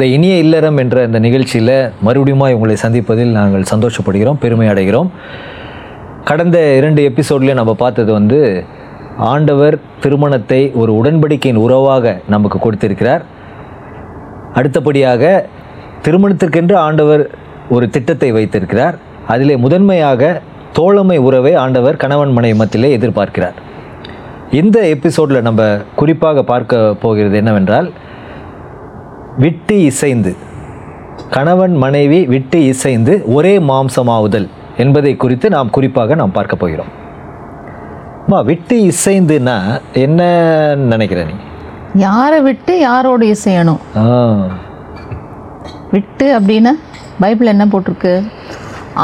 இந்த இனிய இல்லறம் என்ற இந்த நிகழ்ச்சியில் மறுபடியும் உங்களை சந்திப்பதில் நாங்கள் சந்தோஷப்படுகிறோம் பெருமை அடைகிறோம். கடந்த இரண்டு எபிசோட்லேயே நம்ம பார்த்தது வந்து ஆண்டவர் திருமணத்தை ஒரு உடன்படிக்கையின் உறவாக நமக்கு கொடுத்திருக்கிறார். அடுத்தபடியாக திருமணத்திற்கென்று ஆண்டவர் ஒரு திட்டத்தை வைத்திருக்கிறார். அதிலே முதன்மையாக தோழமை உறவை ஆண்டவர் கணவன் மனை மத்தியிலே எதிர்பார்க்கிறார். இந்த எபிசோடில் நம்ம குறிப்பாக பார்க்க போகிறது என்னவென்றால் விட்டு இசைந்து. கணவன் மனைவி விட்டு இசைந்து ஒரே மாம்சமாவுதல் என்பதை குறித்து நாம் குறிப்பாக நாம் பார்க்க போகிறோம். அம்மா விட்டு இசைந்துன்னா என்ன நினைக்கிற நீ? யாரை விட்டு யாரோட இசையணும்? விட்டு அப்படின்னா பைபிள் என்ன போட்டிருக்கு?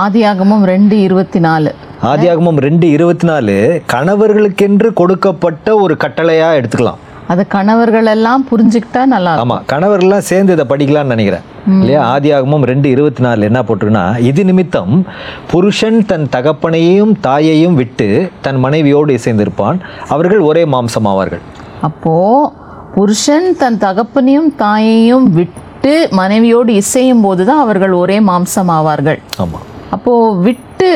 ஆதியாகமம் ரெண்டு இருபத்தி நாலு ஆதியாகமம் ரெண்டு இருபத்தி நாலு கணவர்களுக்கென்று கொடுக்கப்பட்ட ஒரு கட்டளையா எடுத்துக்கலாம். அது கணவர்கள் எல்லாம் புரிஞ்சுக்கிட்டா நல்லா ஆமா கணவர்கள்லாம் சேர்ந்து இதை படிக்கலாம்னு நினைக்கிறேன். இல்லையா? ஆதியாகமம் ரெண்டு இருபத்தி நாலு என்ன போட்டிருக்குன்னா இது நிமித்தம் புருஷன் தன் தகப்பனையும் தாயையும் விட்டு தன் மனைவியோடு இசைந்திருப்பான். அவர்கள் ஒரே மாம்சமாவார்கள். அப்போ புருஷன் தன் தகப்பனையும் தாயையும் விட்டு மனைவியோடு இசையும் போதுதான் அவர்கள் ஒரே மாம்சம் ஆவார்கள் ஆமா. அப்போ விட்டு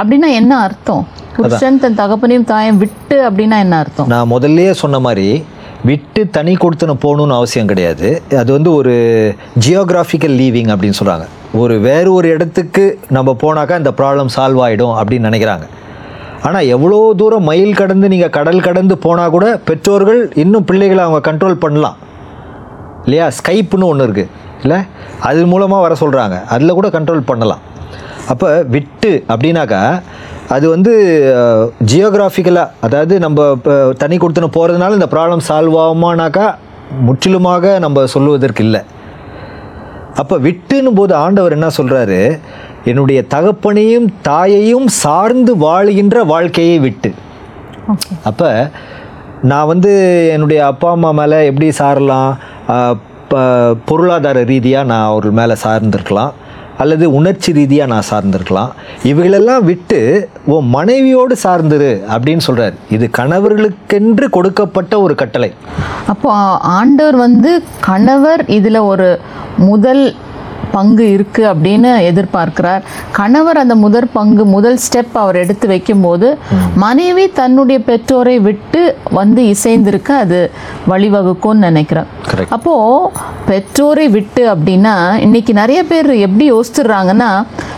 அப்படின்னா என்ன அர்த்தம்? புருஷன் தன் தகப்பனையும் தாயும் விட்டு அப்படின்னா என்ன அர்த்தம்? நான் முதல்லயே சொன்ன மாதிரி விட்டு தனி கொடுத்துன போகணும்னு அவசியம் கிடையாது. அது வந்து ஒரு ஜியோகிராஃபிக்கல் லீவிங் அப்படின்னு சொல்கிறாங்க ஒரு வேறு ஒரு இடத்துக்கு நம்ம போனாக்கா இந்த ப்ராப்ளம் சால்வ் ஆகிடும் அப்படின்னு நினைக்கிறாங்க. ஆனால் எவ்வளோ தூரம் மயில் கடந்து நீங்கள் கடல் கடந்து போனால் கூட பெற்றோர்கள் இன்னும் பிள்ளைகளை அவங்க கண்ட்ரோல் பண்ணலாம். இல்லையா? ஸ்கைப்புன்னு ஒன்று இருக்குது இல்லை? அது மூலமாக வர சொல்கிறாங்க அதில் கூட கண்ட்ரோல் பண்ணலாம். அப்போ விட்டு அப்படின்னாக்கா அது வந்து ஜியோகிராஃபிக்கலாக அதாவது நம்ம இப்போ தனி கொடுத்துன போகிறதுனால இந்த ப்ராப்ளம் சால்வ் ஆகுமானாக்கா முற்றிலுமாக நம்ம சொல்லுவதற்கு இல்லை. அப்போ விட்டுன்னு போது ஆண்டவர் என்ன சொல்கிறாரு என்னுடைய தகப்பனையும் தாயையும் சார்ந்து வாழுகின்ற வாழ்க்கையை விட்டு. அப்போ நான் வந்து என்னுடைய அப்பா அம்மா மேலே எப்படி சாரலாம்? பொருளாதார ரீதியாக நான் அவர்கள் மேலே சார்ந்திருக்கலாம். அல்லது உணர்ச்சி ரீதியாக நான் சார்ந்திருக்கலாம். இவைகளெல்லாம் விட்டு உன் மனைவியோடு சார்ந்திரு அப்படின்னு சொல்கிறார் இது கணவர்களுக்கென்று கொடுக்கப்பட்ட ஒரு கட்டளை. அப்போ ஆண்டவர் வந்து கணவர் இதில் ஒரு முதல் பங்கு இருக்கு அப்படின்னு எதிர்பார்க்கிறார். கணவர் அந்த முதல் பங்கு முதல் ஸ்டெப் அவர் எடுத்து வைக்கும்போது மனைவி தன்னுடைய பெற்றோரை விட்டு வந்து இசைந்திருக்க அது வழிவகுக்கும்னு நினைக்கிறேன் Correct. அப்போ பெற்றோரை விட்டு அப்படின்னா இன்னைக்கு நிறைய பேர் எப்படி யோசிச்சுடுறாங்கன்னா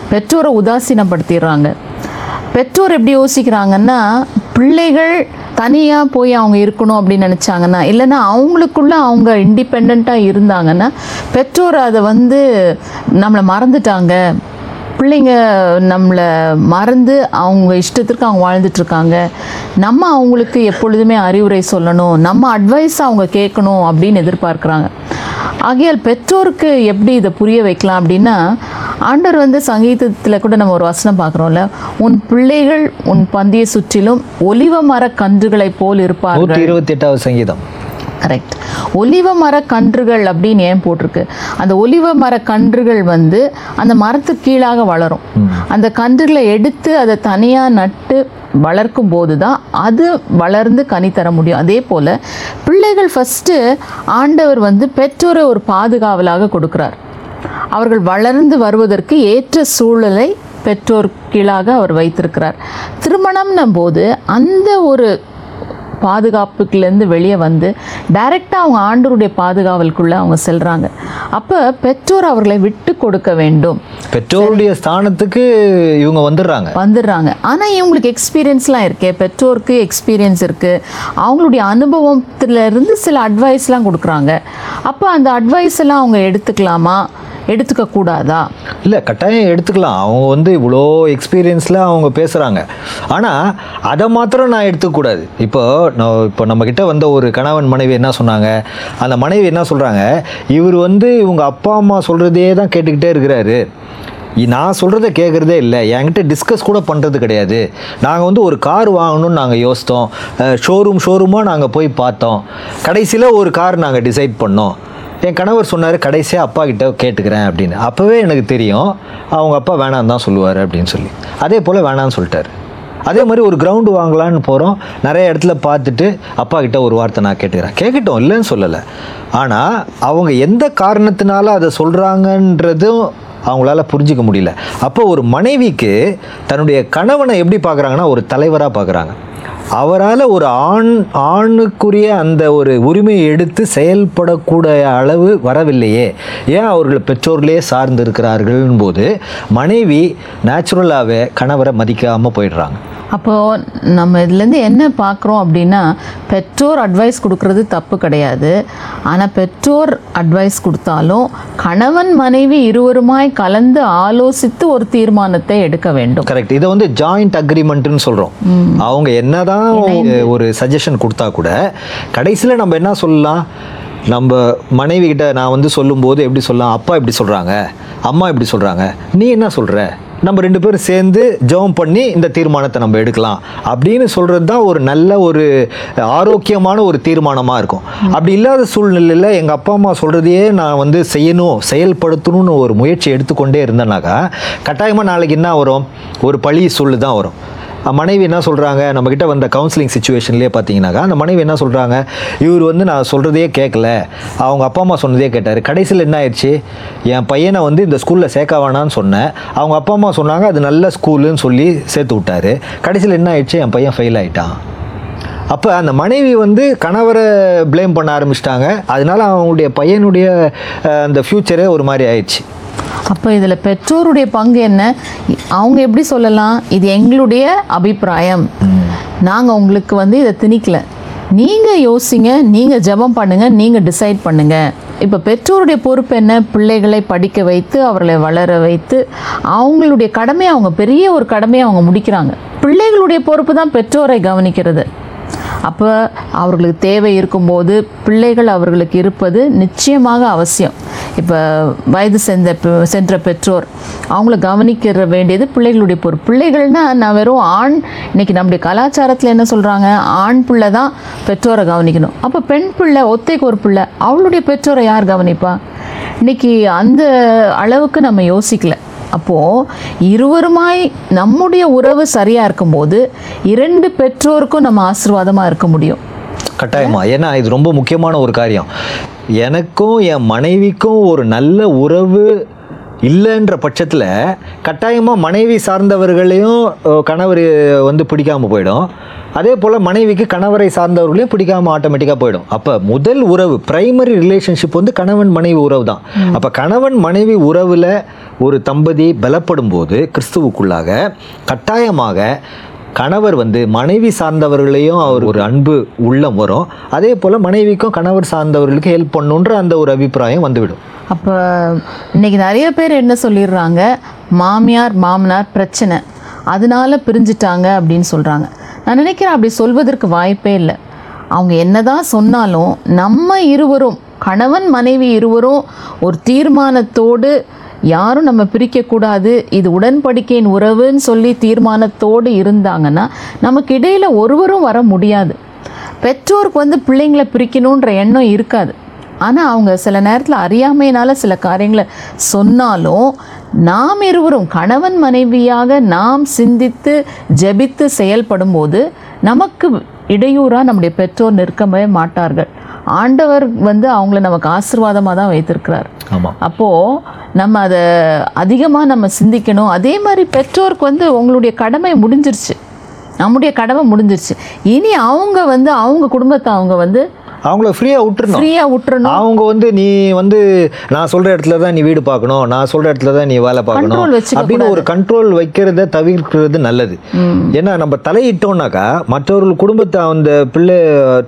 பெற்றோரை உதாசீனப்படுத்திடுறாங்க. பெற்றோர் எப்படி யோசிக்கிறாங்கன்னா பிள்ளைகள் தனியாக போய் அவங்க இருக்கணும் அப்படின்னு நினச்சாங்கன்னா இல்லைன்னா அவங்களுக்குள்ள அவங்க இண்டிபெண்ட்டாக இருந்தாங்கன்னா பெற்றோர் அதை வந்து நம்மளை மறந்துட்டாங்க. பிள்ளைங்க நம்மளை மறந்து அவங்க இஷ்டத்திற்கு அவங்க வாழ்ந்துட்டுருக்காங்க நம்ம அவங்களுக்கு எப்பொழுதுமே அறிவுரை சொல்லணும் நம்ம அட்வைஸ் அவங்க கேட்கணும் அப்படின்னு எதிர்பார்க்குறாங்க. ஆகையால் பெற்றோருக்கு எப்படி இதை புரிய வைக்கலாம் அப்படின்னா ஆண்டவர் வந்து சங்கீதத்தில் கூட நம்ம ஒரு வசனம் பார்க்குறோம்ல உன் பிள்ளைகள் உன் பந்திய சுற்றிலும் ஒலிவ மர கன்றுகளைப் போல் இருப்பார்கள். இருபத்தி எட்டாவது சங்கீதம். கரெக்ட் ஒலிவ மர கன்றுகள் அப்படின்னு ஏன் போட்டிருக்கு? அந்த ஒலிவ மர கன்றுகள் வந்து அந்த மரத்துக்கு கீழாக வளரும். அந்த கன்றுகளை எடுத்து அதை தனியாக நட்டு வளர்க்கும் போது தான் அது வளர்ந்து கனி தர முடியும். அதே போல் பிள்ளைகள் ஃபஸ்ட்டு ஆண்டவர் வந்து பெற்றோரை ஒரு பாதுகாவலாக கொடுக்குறார். அவர்கள் வளர்ந்து வருவதற்கு ஏற்ற சூழலை பெற்றோர் கீழாக அவர் வைத்திருக்கிறார். திருமணம்னும் போது அந்த ஒரு பாதுகாப்புக்குலேருந்து வெளியே வந்து டைரெக்டாக அவங்க ஆண்டவருடைய பாதுகாவலுக்குள்ளே அவங்க செல்கிறாங்க அப்போ பெற்றோர் அவர்களை விட்டு கொடுக்க வேண்டும். பெற்றோருடைய ஸ்தானத்துக்கு இவங்க வந்துடுறாங்க. வந்துடுறாங்க. ஆனால் இவங்களுக்கு எக்ஸ்பீரியன்ஸ்லாம் இருக்கே. பெற்றோருக்கு எக்ஸ்பீரியன்ஸ் இருக்குது அவங்களுடைய அனுபவத்துல இருந்து சில அட்வைஸ்லாம் கொடுக்குறாங்க. அப்போ அந்த அட்வைஸ் எல்லாம் அவங்க எடுத்துக்கலாமா? எடுத்துக்க கூடாதா? இல்லை கட்டாயம் எடுத்துக்கலாம். அவங்க வந்து இவ்வளோ எக்ஸ்பீரியன்ஸில் அவங்க பேசுகிறாங்க ஆனால் அதை மாத்திரம் நான் எடுத்துக்கூடாது இப்போ நான் இப்போ நம்மக்கிட்ட வந்த ஒரு கணவன் மனைவி என்ன சொன்னாங்க? அந்த மனைவி என்ன சொல்கிறாங்க இவர் வந்து இவங்க அப்பா அம்மா சொல்கிறதே தான் கேட்டுக்கிட்டே இருக்கிறாரு. நான் சொல்கிறத கேட்குறதே இல்லை. என்கிட்ட டிஸ்கஸ் கூட பண்ணுறது கிடையாது. நாங்கள் வந்து ஒரு கார் வாங்கணும்னு நாங்கள் யோசித்தோம். ஷோரூம் ஷோரூமாக நாங்கள் போய் பார்த்தோம். கடைசியில் ஒரு கார் நாங்கள் டிசைட் பண்ணோம். என் கணவர் சொன்னார் கடைசியாக அப்பா கிட்ட கேட்டுக்கிறேன் அப்படின்னு. அப்போவே எனக்கு தெரியும் அவங்க அப்பா வேணாம் தான் சொல்லுவார் அப்படின்னு சொல்லி. அதே போல் வேணான்னு சொல்லிட்டார். அதே மாதிரி ஒரு கிரவுண்டு வாங்கலான்னு போகிறோம் நிறைய இடத்துல பார்த்துட்டு அப்பா கிட்ட ஒரு வார்த்தை நான் கேட்டுக்கிறேன். கேட்கட்டும் இல்லைன்னு சொல்லலை. ஆனால் அவங்க எந்த காரணத்தினால அதை சொல்கிறாங்கன்றதும் அவங்களால புரிஞ்சிக்க முடியல. அப்போ ஒரு மனைவிக்கு தன்னுடைய கணவனை எப்படி பார்க்குறாங்கன்னா ஒரு தலைவராக பார்க்குறாங்க. அவரால் ஒரு ஆண் ஆணுக்குரிய அந்த ஒரு உரிமையை எடுத்து செயல்படக்கூடிய அளவு வரவில்லையே. ஏன் அவர்கள் பெற்றோர்களே சார்ந்து இருக்கிறார்கள் போது மனைவி நேச்சுரலாகவே கணவரை மதிக்காமல் போயிடுறாங்க. அப்போது நம்ம இதுலேருந்து என்ன பார்க்குறோம் அப்படின்னா பெற்றோர் அட்வைஸ் கொடுக்கறது தப்பு கிடையாது. ஆனால் பெற்றோர் அட்வைஸ் கொடுத்தாலும் கணவன் மனைவி இருவருமாய் கலந்து ஆலோசித்து ஒரு தீர்மானத்தை எடுக்க வேண்டும். கரெக்ட் இதை வந்து ஜாயிண்ட் அக்ரிமெண்ட்னு சொல்கிறோம் அவங்க என்னதான் ஒரு சஜஷன் கொடுத்தா கூட கடைசியில் நம்ம என்ன சொல்லலாம்? நம்ம மனைவி கிட்ட நான் வந்து சொல்லும்போது எப்படி சொல்லலாம்? அப்பா இப்படி சொல்கிறாங்க அம்மா இப்படி சொல்கிறாங்க நீ என்ன சொல்கிற நம்ம ரெண்டு பேரும் சேர்ந்து ஜெபம் பண்ணி இந்த தீர்மானத்தை நம்ம எடுக்கலாம். அப்படின்னு சொல்கிறது தான் ஒரு நல்ல ஒரு ஆரோக்கியமான ஒரு தீர்மானமாக இருக்கும். அப்படி இல்லாத சூழ்நிலையில் எங்கள் அப்பா அம்மா சொல்கிறதையே நான் வந்து செய்யணும் செயல்படுத்தணும்னு ஒரு முயற்சி எடுத்துக்கொண்டே இருந்தேனாக்கா கட்டாயமாக நாளைக்கு என்ன வரும்? ஒரு பழி சொல்லு தான் வரும். மனைவி என்ன சொல்கிறாங்க நம்மக்கிட்ட வந்த கவுன்சிலிங் சுச்சுவேஷன்லேயே பார்த்தீங்கன்னாக்கா அந்த மனைவி என்ன சொல்கிறாங்க இவர் வந்து நான் சொல்கிறதையே கேட்கல அவங்க அப்பா அம்மா சொன்னதே கேட்டார். கடைசியில் என்ன ஆயிடுச்சு? என் பையனை வந்து இந்த ஸ்கூலில் சேர்க்க வேணான்னு சொன்னேன். அவங்க அப்பா அம்மா சொன்னாங்க அது நல்ல ஸ்கூலுன்னு சொல்லி சேர்த்து விட்டாரு. கடைசியில் என்ன ஆயிடுச்சு? என் பையன் ஃபெயில் ஆகிட்டான் அப்போ அந்த மனைவி வந்து கணவரை ப்ளேம் பண்ண ஆரம்பிச்சிட்டாங்க. அதனால அவங்களுடைய பையனுடைய அந்த ஃப்யூச்சரே ஒரு மாதிரி ஆயிடுச்சு. அப்போ இதில் பெற்றோருடைய பங்கு என்ன? அவங்க எப்படி சொல்லலாம்? இது எங்களுடைய அபிப்பிராயம். நாங்கள் உங்களுக்கு வந்து இதை திணிக்கல. நீங்கள் யோசிங்க நீங்கள் ஜெபம் பண்ணுங்கள் நீங்கள் டிசைட் பண்ணுங்கள் இப்போ பெற்றோருடைய பொறுப்பு என்ன? பிள்ளைகளை படிக்க வைத்து அவர்களை வளர வைத்து அவங்களுடைய கடமையை அவங்க பெரிய ஒரு கடமையை அவங்க முடிக்கிறாங்க. பிள்ளைகளுடைய பொறுப்பு தான் பெற்றோரை கவனிக்கிறது. அப்போ அவர்களுக்கு தேவை இருக்கும்போது பிள்ளைகள் அவர்களுக்கு இருப்பது நிச்சயமாக அவசியம். இப்போ வயது சென்ற சென்ற பெற்றோர் அவங்கள கவனிக்கிற வேண்டியது பிள்ளைகளுடைய பொறுப்பு. பிள்ளைகள்னால் நான் வெறும் ஆண் இன்றைக்கி நம்முடைய கலாச்சாரத்தில் என்ன சொல்கிறாங்க ஆண் பிள்ளை தான் பெற்றோரை கவனிக்கணும். அப்போ பெண் பிள்ளை ஒத்தைக்கு ஒரு பிள்ளை அவளுடைய பெற்றோரை யார் கவனிப்பா? இன்னைக்கு அந்த அளவுக்கு நம்ம யோசிக்கல. அப்போது இருவருமாய் நம்முடைய உறவு சரியாக இருக்கும்போது இரண்டு பெற்றோருக்கும் நம்ம ஆசீர்வாதமாக இருக்க முடியும். கட்டாயமா. ஏன்னா இது ரொம்ப முக்கியமான ஒரு காரியம். எனக்கும் என் மனைவிக்கும் ஒரு நல்ல உறவு இல்லைன்ற பட்சத்தில் கட்டாயமாக மனைவி சார்ந்தவர்களையும் கணவர் வந்து பிடிக்காம போயிடும். அதே போல் மனைவிக்கு கணவரை சார்ந்தவர்களையும் பிடிக்காம ஆட்டோமேட்டிக்காக போயிடும். அப்போ முதல் உறவு பிரைமரி ரிலேஷன்ஷிப் வந்து கணவன் மனைவி உறவு தான். அப்போ கணவன் மனைவி உறவில் ஒரு தம்பதி பலப்படும் போது கிறிஸ்துவுக்குள்ளாக கட்டாயமாக கணவர் வந்து மனைவி சார்ந்தவர்களையும் அவர் ஒரு அன்பு உள்ளம் வரும். அதே போல் மனைவிக்கும் கணவர் சார்ந்தவர்களுக்கு ஹெல்ப் பண்ணுன்ற அந்த ஒரு அபிப்பிராயம் வந்துவிடும். அப்போ இன்னைக்கு நிறைய பேர் என்ன சொல்லிடுறாங்க? மாமியார் மாமனார் பிரச்சனை. அதனால பிரிஞ்சிட்டாங்க அப்படின்னு சொல்கிறாங்க நான் நினைக்கிறேன் அப்படி சொல்வதற்கு வாய்ப்பே இல்லை. அவங்க என்னதான் சொன்னாலும் நம்ம இருவரும் கணவன் மனைவி இருவரும் ஒரு தீர்மானத்தோடு யாரும் நம்ம பிரிக்கக்கூடாது. இது உடன்படிக்கையின் உறவுன்னு சொல்லி தீர்மானத்தோடு இருந்தாங்கன்னா நமக்கு இடையில் ஒருவரும் வர முடியாது. பெற்றோருக்கு வந்து பிள்ளைங்களை பிரிக்கணுன்ற எண்ணம் இருக்காது. ஆனால் அவங்க சில நேரத்தில் அறியாமையினால் சில காரியங்களை சொன்னாலும் நாம் இருவரும் கணவன் மனைவியாக நாம் சிந்தித்து ஜெபித்து செயல்படும்போது நமக்கு இடையூறாக நம்முடைய பெற்றோர் நிற்கவே மாட்டார்கள். ஆண்டவர் வந்து அவங்கள நமக்கு ஆசீர்வாதமாக தான் வைத்திருக்கிறார் அப்போது நம்ம அதை அதிகமாக நம்ம சிந்திக்கணும். அதே மாதிரி பெற்றோருக்கு வந்து உங்களுடைய கடமை முடிஞ்சிருச்சு. நம்முடைய கடமை முடிஞ்சிருச்சு. இனி அவங்க வந்து அவங்க குடும்பத்தை அவங்க வந்து அவங்கள ஃப்ரீயாக விட்டுறணும். ஃப்ரீயாக விட்டுறணும். அவங்க வந்து நீ வந்து நான் சொல்ற இடத்துல தான் நீ வீடு பார்க்கணும். நான் சொல்ற இடத்துல தான் நீ வேலை பார்க்கணும். அப்படின்னு ஒரு கண்ட்ரோல் வைக்கிறத தவிர்க்கிறது நல்லது. ஏன்னா நம்ம தலையிட்டோம்னாக்கா மற்றவர்கள் குடும்பத்தை அந்த பிள்ளை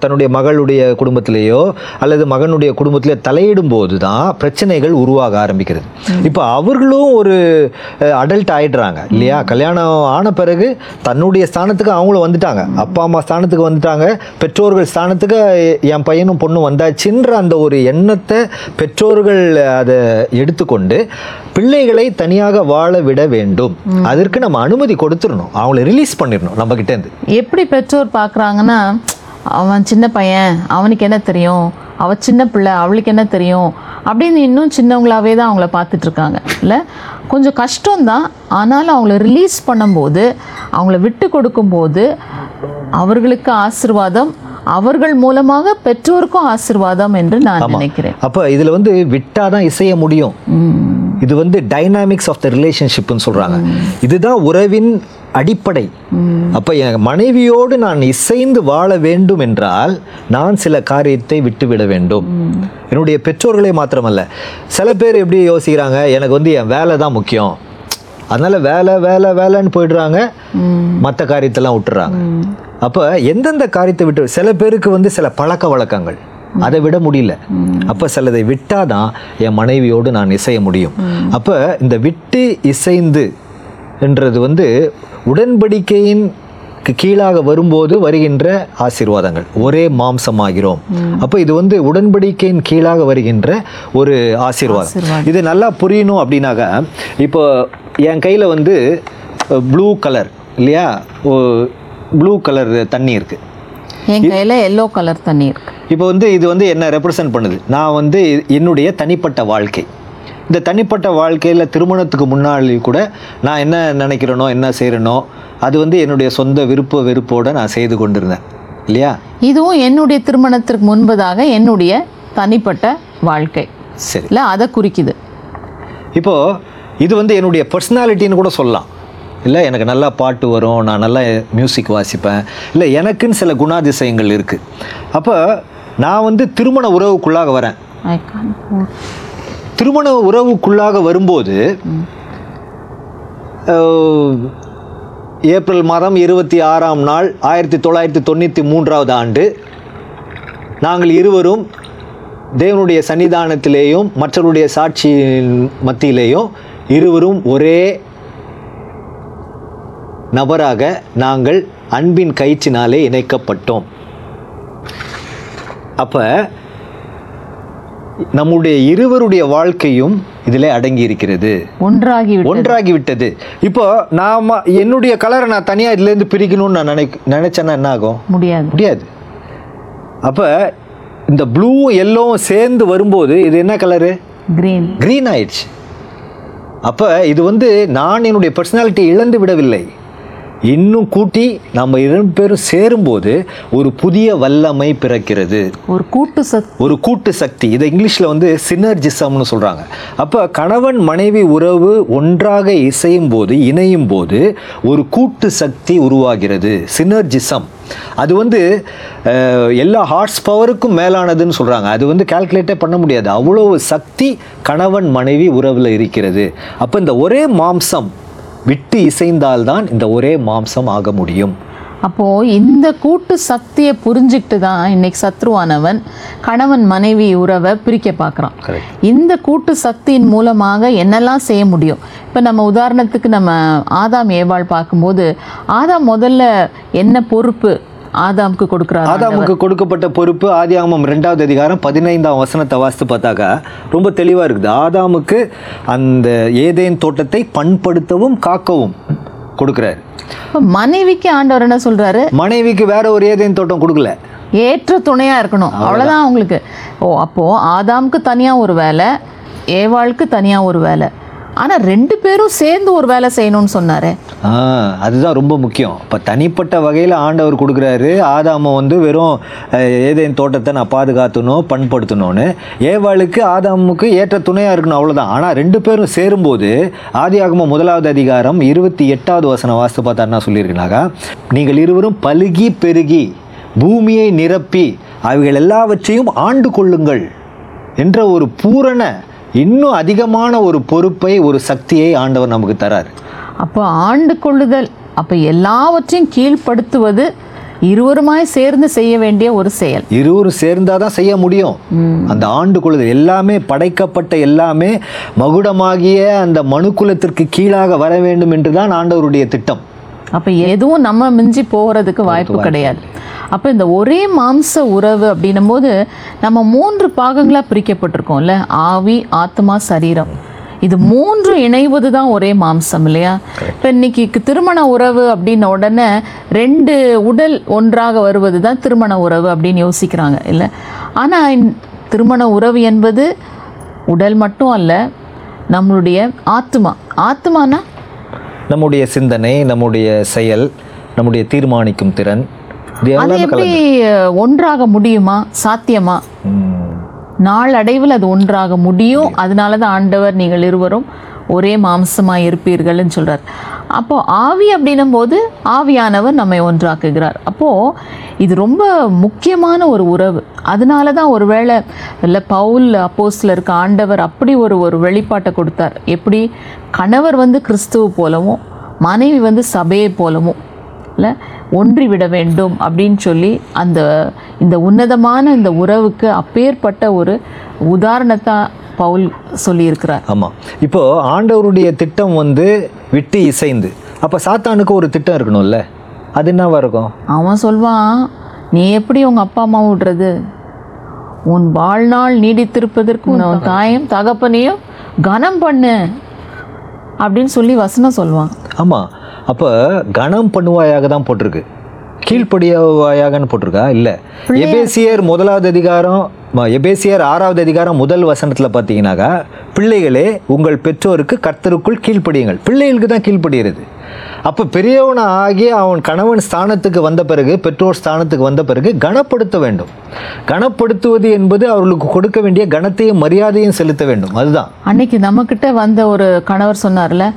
தன்னுடைய மகளுடைய குடும்பத்திலேயோ அல்லது மகனுடைய குடும்பத்திலேயோ தலையிடும் போது தான் பிரச்சனைகள் உருவாக ஆரம்பிக்கிறது. இப்போ அவர்களும் ஒரு அடல்ட் ஆயிடுறாங்க இல்லையா? கல்யாணம் ஆன பிறகு தன்னுடைய ஸ்தானத்துக்கு அவங்களும் வந்துட்டாங்க. அப்பா அம்மா ஸ்தானத்துக்கு வந்துட்டாங்க. பெற்றோர்கள் ஸ்தானத்துக்கு என் பையனும் பொண்ணும் வந்தாச்சுன்ற அந்த ஒரு எண்ணத்தை பெற்றோர்கள் அதை எடுத்துக்கொண்டு பிள்ளைகளை தனியாக வாழ விட வேண்டும். அதற்கு நம்ம அனுமதி கொடுத்துடணும். அவங்கள ரிலீஸ் பண்ணிடணும் நம்ம கிட்ட இருந்து எப்படி பெற்றோர் பார்க்குறாங்கன்னா அவன் சின்ன பையன் அவனுக்கு என்ன தெரியும்? அவ சின்ன பிள்ளை அவளுக்கு என்ன தெரியும்? அப்படின்னு இன்னும் சின்னவங்களாவே தான் அவங்கள பார்த்துட்டு இருக்காங்க இல்லை? கொஞ்சம் கஷ்டம்தான். ஆனாலும் அவங்கள ரிலீஸ் பண்ணும்போது அவங்கள விட்டு கொடுக்கும்போது அவர்களுக்கு ஆசிர்வாதம் அவர்கள் மூலமாக பெற்றோருக்கும் ஆசிர்வாதம் என்று நான் நினைக்கிறேன். அப்போ இதில் வந்து விட்டாதான் இசைய முடியும். இது வந்து டைனாமிக்ஸ் ஆஃப் த ரிலேஷன்ஷிப்னு சொல்கிறாங்க இதுதான் உறவின் அடிப்படை. அப்போ என் மனைவியோடு நான் இசைந்து வாழ வேண்டும் என்றால் நான் சில காரியத்தை விட்டுவிட வேண்டும். என்னுடைய பெற்றோர்களே மாத்திரமல்ல. சில பேர் எப்படி யோசிக்கிறாங்க எனக்கு வந்து என் வேலை தான் முக்கியம். அதனால வேலை வேலை வேலைன்னு போயிடுறாங்க. மற்ற காரியத்தெல்லாம் விட்டுறாங்க. அப்போ எந்தெந்த காரியத்தை விட்டு சில பேருக்கு வந்து சில பழக்க வழக்கங்கள். அதை விட முடியல. அப்போ சிலதை விட்டாதான் என் மனைவியோடு நான் இசைய முடியும். அப்போ இந்த விட்டு இசைந்து என்றது வந்து உடன்படிக்கையின் க்கு கீழாக வரும்போது வருகின்ற ஆசீர்வாதங்கள். ஒரே மாம்சமாகிறோம். அப்போ இது வந்து உடன்படிக்கையின் கீழாக வருகின்ற ஒரு ஆசீர்வாதம். இது நல்லா புரியணும் அப்படின்னாக்கா இப்போ என் கையில் வந்து ப்ளூ கலர் இல்லையா? ப்ளூ கலர் தண்ணி இருக்குது என் கையில் எல்லோ கலர் தண்ணி இருக்கு. இப்போ வந்து இது வந்து என்ன ரெப்ரசன்ட் பண்ணுது? நான் வந்து என்னுடைய தனிப்பட்ட வாழ்க்கை. இந்த தனிப்பட்ட வாழ்க்கையில் திருமணத்துக்கு முன்னாடி கூட நான் என்ன நினைக்கிறேனோ என்ன செய்கிறேனோ அது வந்து என்னுடைய சொந்த விருப்ப வெறுப்போடு நான் செய்து கொண்டிருந்தேன். இல்லையா? இதுவும் என்னுடைய திருமணத்திற்கு முன்பதாக என்னுடைய தனிப்பட்ட வாழ்க்கை. சரி. இல்லை அதை குறிக்குது. இப்போது இது வந்து என்னுடைய பர்சனாலிட்டின்னு கூட சொல்லலாம். இல்லை எனக்கு நல்லா பாட்டு வரும் நான் நல்லா மியூசிக் வாசிப்பேன். இல்லை எனக்குன்னு சில குணாதிசயங்கள் இருக்குது அப்போ நான் வந்து திருமண உறவுக்குள்ளாக வரேன். திருமண உறவுக்குள்ளாக வரும்போது ஏப்ரல் மாதம் இருபத்தி ஆறாம் நாள் ஆயிரத்தி தொள்ளாயிரத்தி தொண்ணூற்றி மூன்றாவது ஆண்டு நாங்கள் இருவரும் தேவனுடைய சன்னிதானத்திலேயும் மற்றவருடைய சாட்சியின் மத்தியிலேயும் இருவரும் ஒரே நபராக நாங்கள் அன்பின் கயிற்றினாலே இணைக்கப்பட்டோம். அப்போ நம்முடைய இருவருடைய வாழ்க்கையும் இதில் அடங்கி இருக்கிறது ஒன்றாகி ஒன்றாகி விட்டது இப்போ நாம என்னுடைய கலரை நான் தனியாக இதுலேருந்து பிரிக்கணும்னு நான் நினை நினைச்சேன்னா என்ன ஆகும்? முடியாது. முடியாது. அப்போ இந்த ப்ளூவும் எல்லோவும் சேர்ந்து வரும்போது இது என்ன கலரு? கிரீன் க்ரீன் ஆயிடுச்சு. அப்போ இது வந்து நான் என்னுடைய பர்சனாலிட்டி இழந்து விடவில்லை. இன்னும் கூட்டி நம்ம இரண்டு பேரும் சேரும்போது ஒரு புதிய வல்லமை பிறக்கிறது. ஒரு கூட்டு சத் ஒரு கூட்டு சக்தி. இதை இங்கிலீஷில் வந்து சினர்ஜிசம்னு சொல்கிறாங்க அப்போ கணவன் மனைவி உறவு ஒன்றாக இசையும் போது இணையும் போது ஒரு கூட்டு சக்தி உருவாகிறது. சினர்ஜிசம் அது வந்து எல்லா ஹார்ஸ் பவருக்கும் மேலானதுன்னு சொல்கிறாங்க அது வந்து கால்குலேட்டே பண்ண முடியாது. அவ்வளோ சக்தி கணவன் மனைவி உறவில் இருக்கிறது. அப்போ இந்த ஒரே மாம்சம் விட்டு இசைந்தால்தான் இந்த ஒரே மாம்சம் ஆக முடியும். அப்போ இந்த கூட்டு சக்தியை புரிஞ்சுக்கிட்டு தான் இன்னைக்கு சத்ருவானவன் கணவன் மனைவி உறவை பிரிக்க பார்க்குறான். இந்த கூட்டு சக்தியின் மூலமாக என்னெல்லாம் செய்ய முடியும்? இப்போ நம்ம உதாரணத்துக்கு நம்ம ஆதாம் ஏவாள் பார்க்கும்போது ஆதாம் முதல்ல என்ன பொறுப்பு ஆதாமுக்கு கொடுக்குறாரு ஆதாமுக்கு கொடுக்கப்பட்ட பொறுப்பு ஆதியாகமம் ரெண்டாவது அதிகாரம் பதினைந்தாம் வசனத்தை வாசித்து பார்த்தாக்கா ரொம்ப தெளிவாக இருக்குது. ஆதாமுக்கு அந்த ஏதேன் தோட்டத்தை பண்படுத்தவும் காக்கவும் கொடுக்குறாரு. மனைவிக்கு ஆண்டவர் என்ன சொல்றாரு? மனைவிக்கு வேற ஒரு ஏதேன் தோட்டம் கொடுக்கல. ஏற்ற துணையா இருக்கணும். அவ்வளவுதான் அவங்களுக்கு. ஓ அப்போ ஆதாமுக்கு தனியா ஒரு வேலை ஏவாளுக்கு தனியா ஒரு வேலை. ஆனால் ரெண்டு பேரும் சேர்ந்து ஒரு வேலை செய்யணும்னு சொன்னார். அதுதான் ரொம்ப முக்கியம். இப்போ தனிப்பட்ட வகையில் ஆண்டவர் கொடுக்குறாரு. ஆதாம வந்து வெறும் ஏதேன் தோட்டத்தை நான் பாதுகாத்தணும் பண்படுத்தணும்னு ஏவாளுக்கு ஆதாமுக்கு ஏற்ற துணையாக இருக்கணும் அவ்வளோதான் ஆனால் ரெண்டு பேரும் சேரும்போது ஆதியாகமம் முதலாவது அதிகாரம் இருபத்தி எட்டாவது வசனம் வாசித்து பார்த்தா என்ன சொல்லியிருக்கனாக்கா நீங்கள் இருவரும் பழுகி பெருகி பூமியை நிரப்பி அவைகள் எல்லாவற்றையும் ஆண்டு கொள்ளுங்கள் என்ற ஒரு பூரண இன்னும் அதிகமான ஒரு பொறுப்பை ஒரு சக்தியை ஆண்டவர் நமக்கு தரார். அப்போ ஆண்டு கொள்ளுதல் அப்போ எல்லாவற்றையும் கீழ்ப்படுத்துவது இருவருமாய் சேர்ந்து செய்ய வேண்டிய ஒரு செயல். இருவரும் சேர்ந்தாதான் செய்ய முடியும். அந்த ஆண்டு கொள்ளுதல் எல்லாமே படைக்கப்பட்ட எல்லாமே மகுடமாகிய அந்த மனுக்குலத்திற்கு கீழாக வர வேண்டும் என்று தான் ஆண்டவருடைய திட்டம். அப்போ எதுவும் நம்ம மிஞ்சி போகிறதுக்கு வாய்ப்பு கிடையாது. அப்போ இந்த ஒரே மாம்ச உறவு அப்படின்னும் போது நம்ம மூன்று பாகங்களாக பிரிக்கப்பட்டிருக்கோம்ல. ஆவி ஆத்மா சரீரம். இது மூன்று இணைவது தான் ஒரே மாம்சம் இல்லையா? இப்போ இன்னைக்கு திருமண உறவு அப்படின்ன உடனே ரெண்டு உடல் ஒன்றாக வருவது தான் திருமண உறவு அப்படின்னு யோசிக்கிறாங்க இல்லை? ஆனால் திருமண உறவு என்பது உடல் மட்டும் அல்ல நம்மளுடைய ஆத்மா. ஆத்மானா நம்முடைய சிந்தனை நம்முடைய செயல் நம்முடைய தீர்மானிக்கும் திறன் அது எப்படி ஒன்றாக முடியுமா? சாத்தியமா? நாளடைவில் அது ஒன்றாக முடியும். அதனால தான் ஆண்டவர் நீங்கள் இருவரும் ஒரே மாம்சமாக இருப்பீர்கள்னு சொல்கிறார் அப்போது ஆவி அப்படின்னும் போது ஆவியானவர் நம்மை ஒன்றாக்குகிறார். அப்போது இது ரொம்ப முக்கியமான ஒரு உறவு. அதனால தான் ஒருவேளை இல்லை பவுல் இருக்க ஆண்டவர் அப்படி ஒரு ஒரு வெளிப்பாட்டை கொடுத்தார். எப்படி? கணவர் வந்து கிறிஸ்துவ போலவும் மனைவி வந்து சபையை போலவும் இல்லை ஒன்றிவிட வேண்டும் அப்படின்னு சொல்லி அந்த இந்த உன்னதமான இந்த உறவுக்கு அப்பேற்பட்ட ஒரு உதாரணத்தை பவுல் சொல்லியிருக்கிறார். ஆமாம் இப்போ ஆண்டவருடைய திட்டம் வந்து விட்டு இசைந்து. அப்போ சாத்தானுக்கு ஒரு திட்டம் இருக்கணும்ல. அது என்னவா இருக்கும்? அவன் சொல்வான் நீ எப்படி உங்க அப்பா அம்மா விடுறது? உன் வாழ்நாள் நீடித்திருப்பதற்கு உன் தாயும் தகப்பனையும் கனம் பண்ணு. அப்படின்னு சொல்லி வசனம் சொல்லுவான் ஆமாம் அப்போ கணம் பண்ணுவாயாக தான் போட்டிருக்கு. கீழ்ப்படியாவாயாகன்னு போட்டிருக்கா? இல்லை. எபேசியர் முதலாவது அதிகாரம் எபேசியர் ஆறாவது அதிகாரம் முதல் வசனத்தில் பார்த்தீங்கன்னாக்கா பிள்ளைகளே உங்கள் பெற்றோருக்கு கர்த்தருக்குள் கீழ்ப்படியுங்கள். பிள்ளைகளுக்கு தான் கீழ்ப்படுகிறது அப்போ பெரியவன் ஆகி அவன் கணவன் ஸ்தானத்துக்கு வந்த பிறகு பெற்றோர் ஸ்தானத்துக்கு வந்த பிறகு கனப்படுத்த வேண்டும். கனப்படுத்துவது என்பது அவர்களுக்கு கொடுக்க வேண்டிய கனத்தையும் மரியாதையும் செலுத்த வேண்டும். அதுதான். அன்னைக்கு நம்மக்கிட்ட வந்த ஒரு கணவர் சொன்னார்ல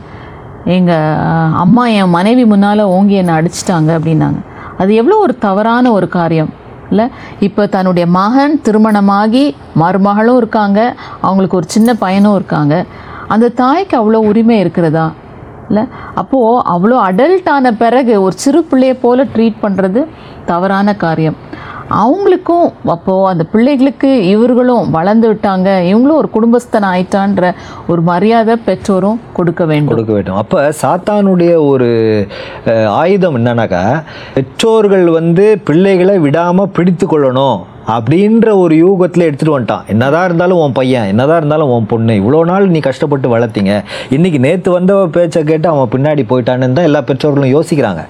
எங்கள் அம்மா என் மனைவி முன்னால் ஓங்கி என்னை அடிச்சிட்டாங்க அப்படின்னாங்க. அது எவ்வளோ ஒரு தவறான ஒரு காரியம். இல்லை இப்போ தன்னுடைய மகன் திருமணமாகி மருமகளும் இருக்காங்க அவங்களுக்கு ஒரு சின்ன பையனும் இருக்காங்க. அந்த தாய்க்கு அவ்வளோ உரிமை இருக்கிறதா? இல்லை அப்போது அவ்வளோ அடல்ட் ஆன பிறகு ஒரு சிறு பிள்ளையை போல் ட்ரீட் பண்ணுறது தவறான காரியம். அவங்களுக்கும் அப்போது அந்த பிள்ளைகளுக்கு இவர்களும் வளர்ந்து விட்டாங்க. இவங்களும் ஒரு குடும்பஸ்தன் ஆயிட்டான்ற ஒரு மரியாதை பெற்றோரும் கொடுக்க வேண்டும். கொடுக்க வேண்டும். அப்போ சாத்தானுடைய ஒரு ஆயுதம் என்னன்னாக்கா பெற்றோர்கள் வந்து பிள்ளைகளை விடாமல் பிடித்து கொள்ளணும் அப்படின்ற ஒரு யூகத்தில் எடுத்துகிட்டு வந்துட்டான். என்னதான் இருந்தாலும் உன் பையன் என்னதான் இருந்தாலும் உன் பொண்ணு இவ்வளோ நாள் நீ கஷ்டப்பட்டு வளர்த்தீங்க. இன்னைக்கு நேற்று வந்த பேச்சை கேட்டு அவன் பின்னாடி போயிட்டான்னு தான் எல்லா பெற்றோர்களும் யோசிக்கிறாங்க.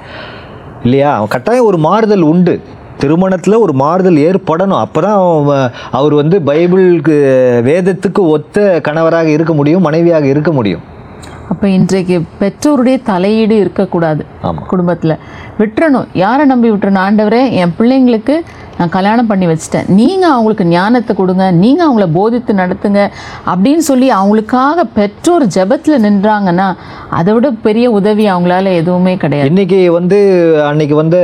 இல்லையா? அவன் கட்டாயம் ஒரு மாறுதல் உண்டு. திருமணத்தில் ஒரு மாறுதல் ஏற்படணும். அப்போ தான் அவர் வந்து பைபிளுக்கு வேதத்துக்கு ஒத்த கணவராக இருக்க முடியும் மனைவியாக இருக்க முடியும். அப்போ இன்றைக்கு பெற்றோருடைய தலையீடு இருக்கக்கூடாது குடும்பத்தில். விட்டுறணும். யாரை நம்பி விட்டுறணும்? ஆண்டவரே என் பிள்ளைங்களுக்கு நான் கல்யாணம் பண்ணி வச்சிட்டேன். நீங்கள் அவங்களுக்கு ஞானத்தை கொடுங்க. நீங்கள் அவங்கள போதித்து நடத்துங்க. அப்படின்னு சொல்லி அவங்களுக்காக பெற்றோர் ஜெபத்தில் நின்றாங்கன்னா அதை விட பெரிய உதவி அவங்களால எதுவுமே கிடையாது. இன்றைக்கி வந்து அன்னைக்கு வந்து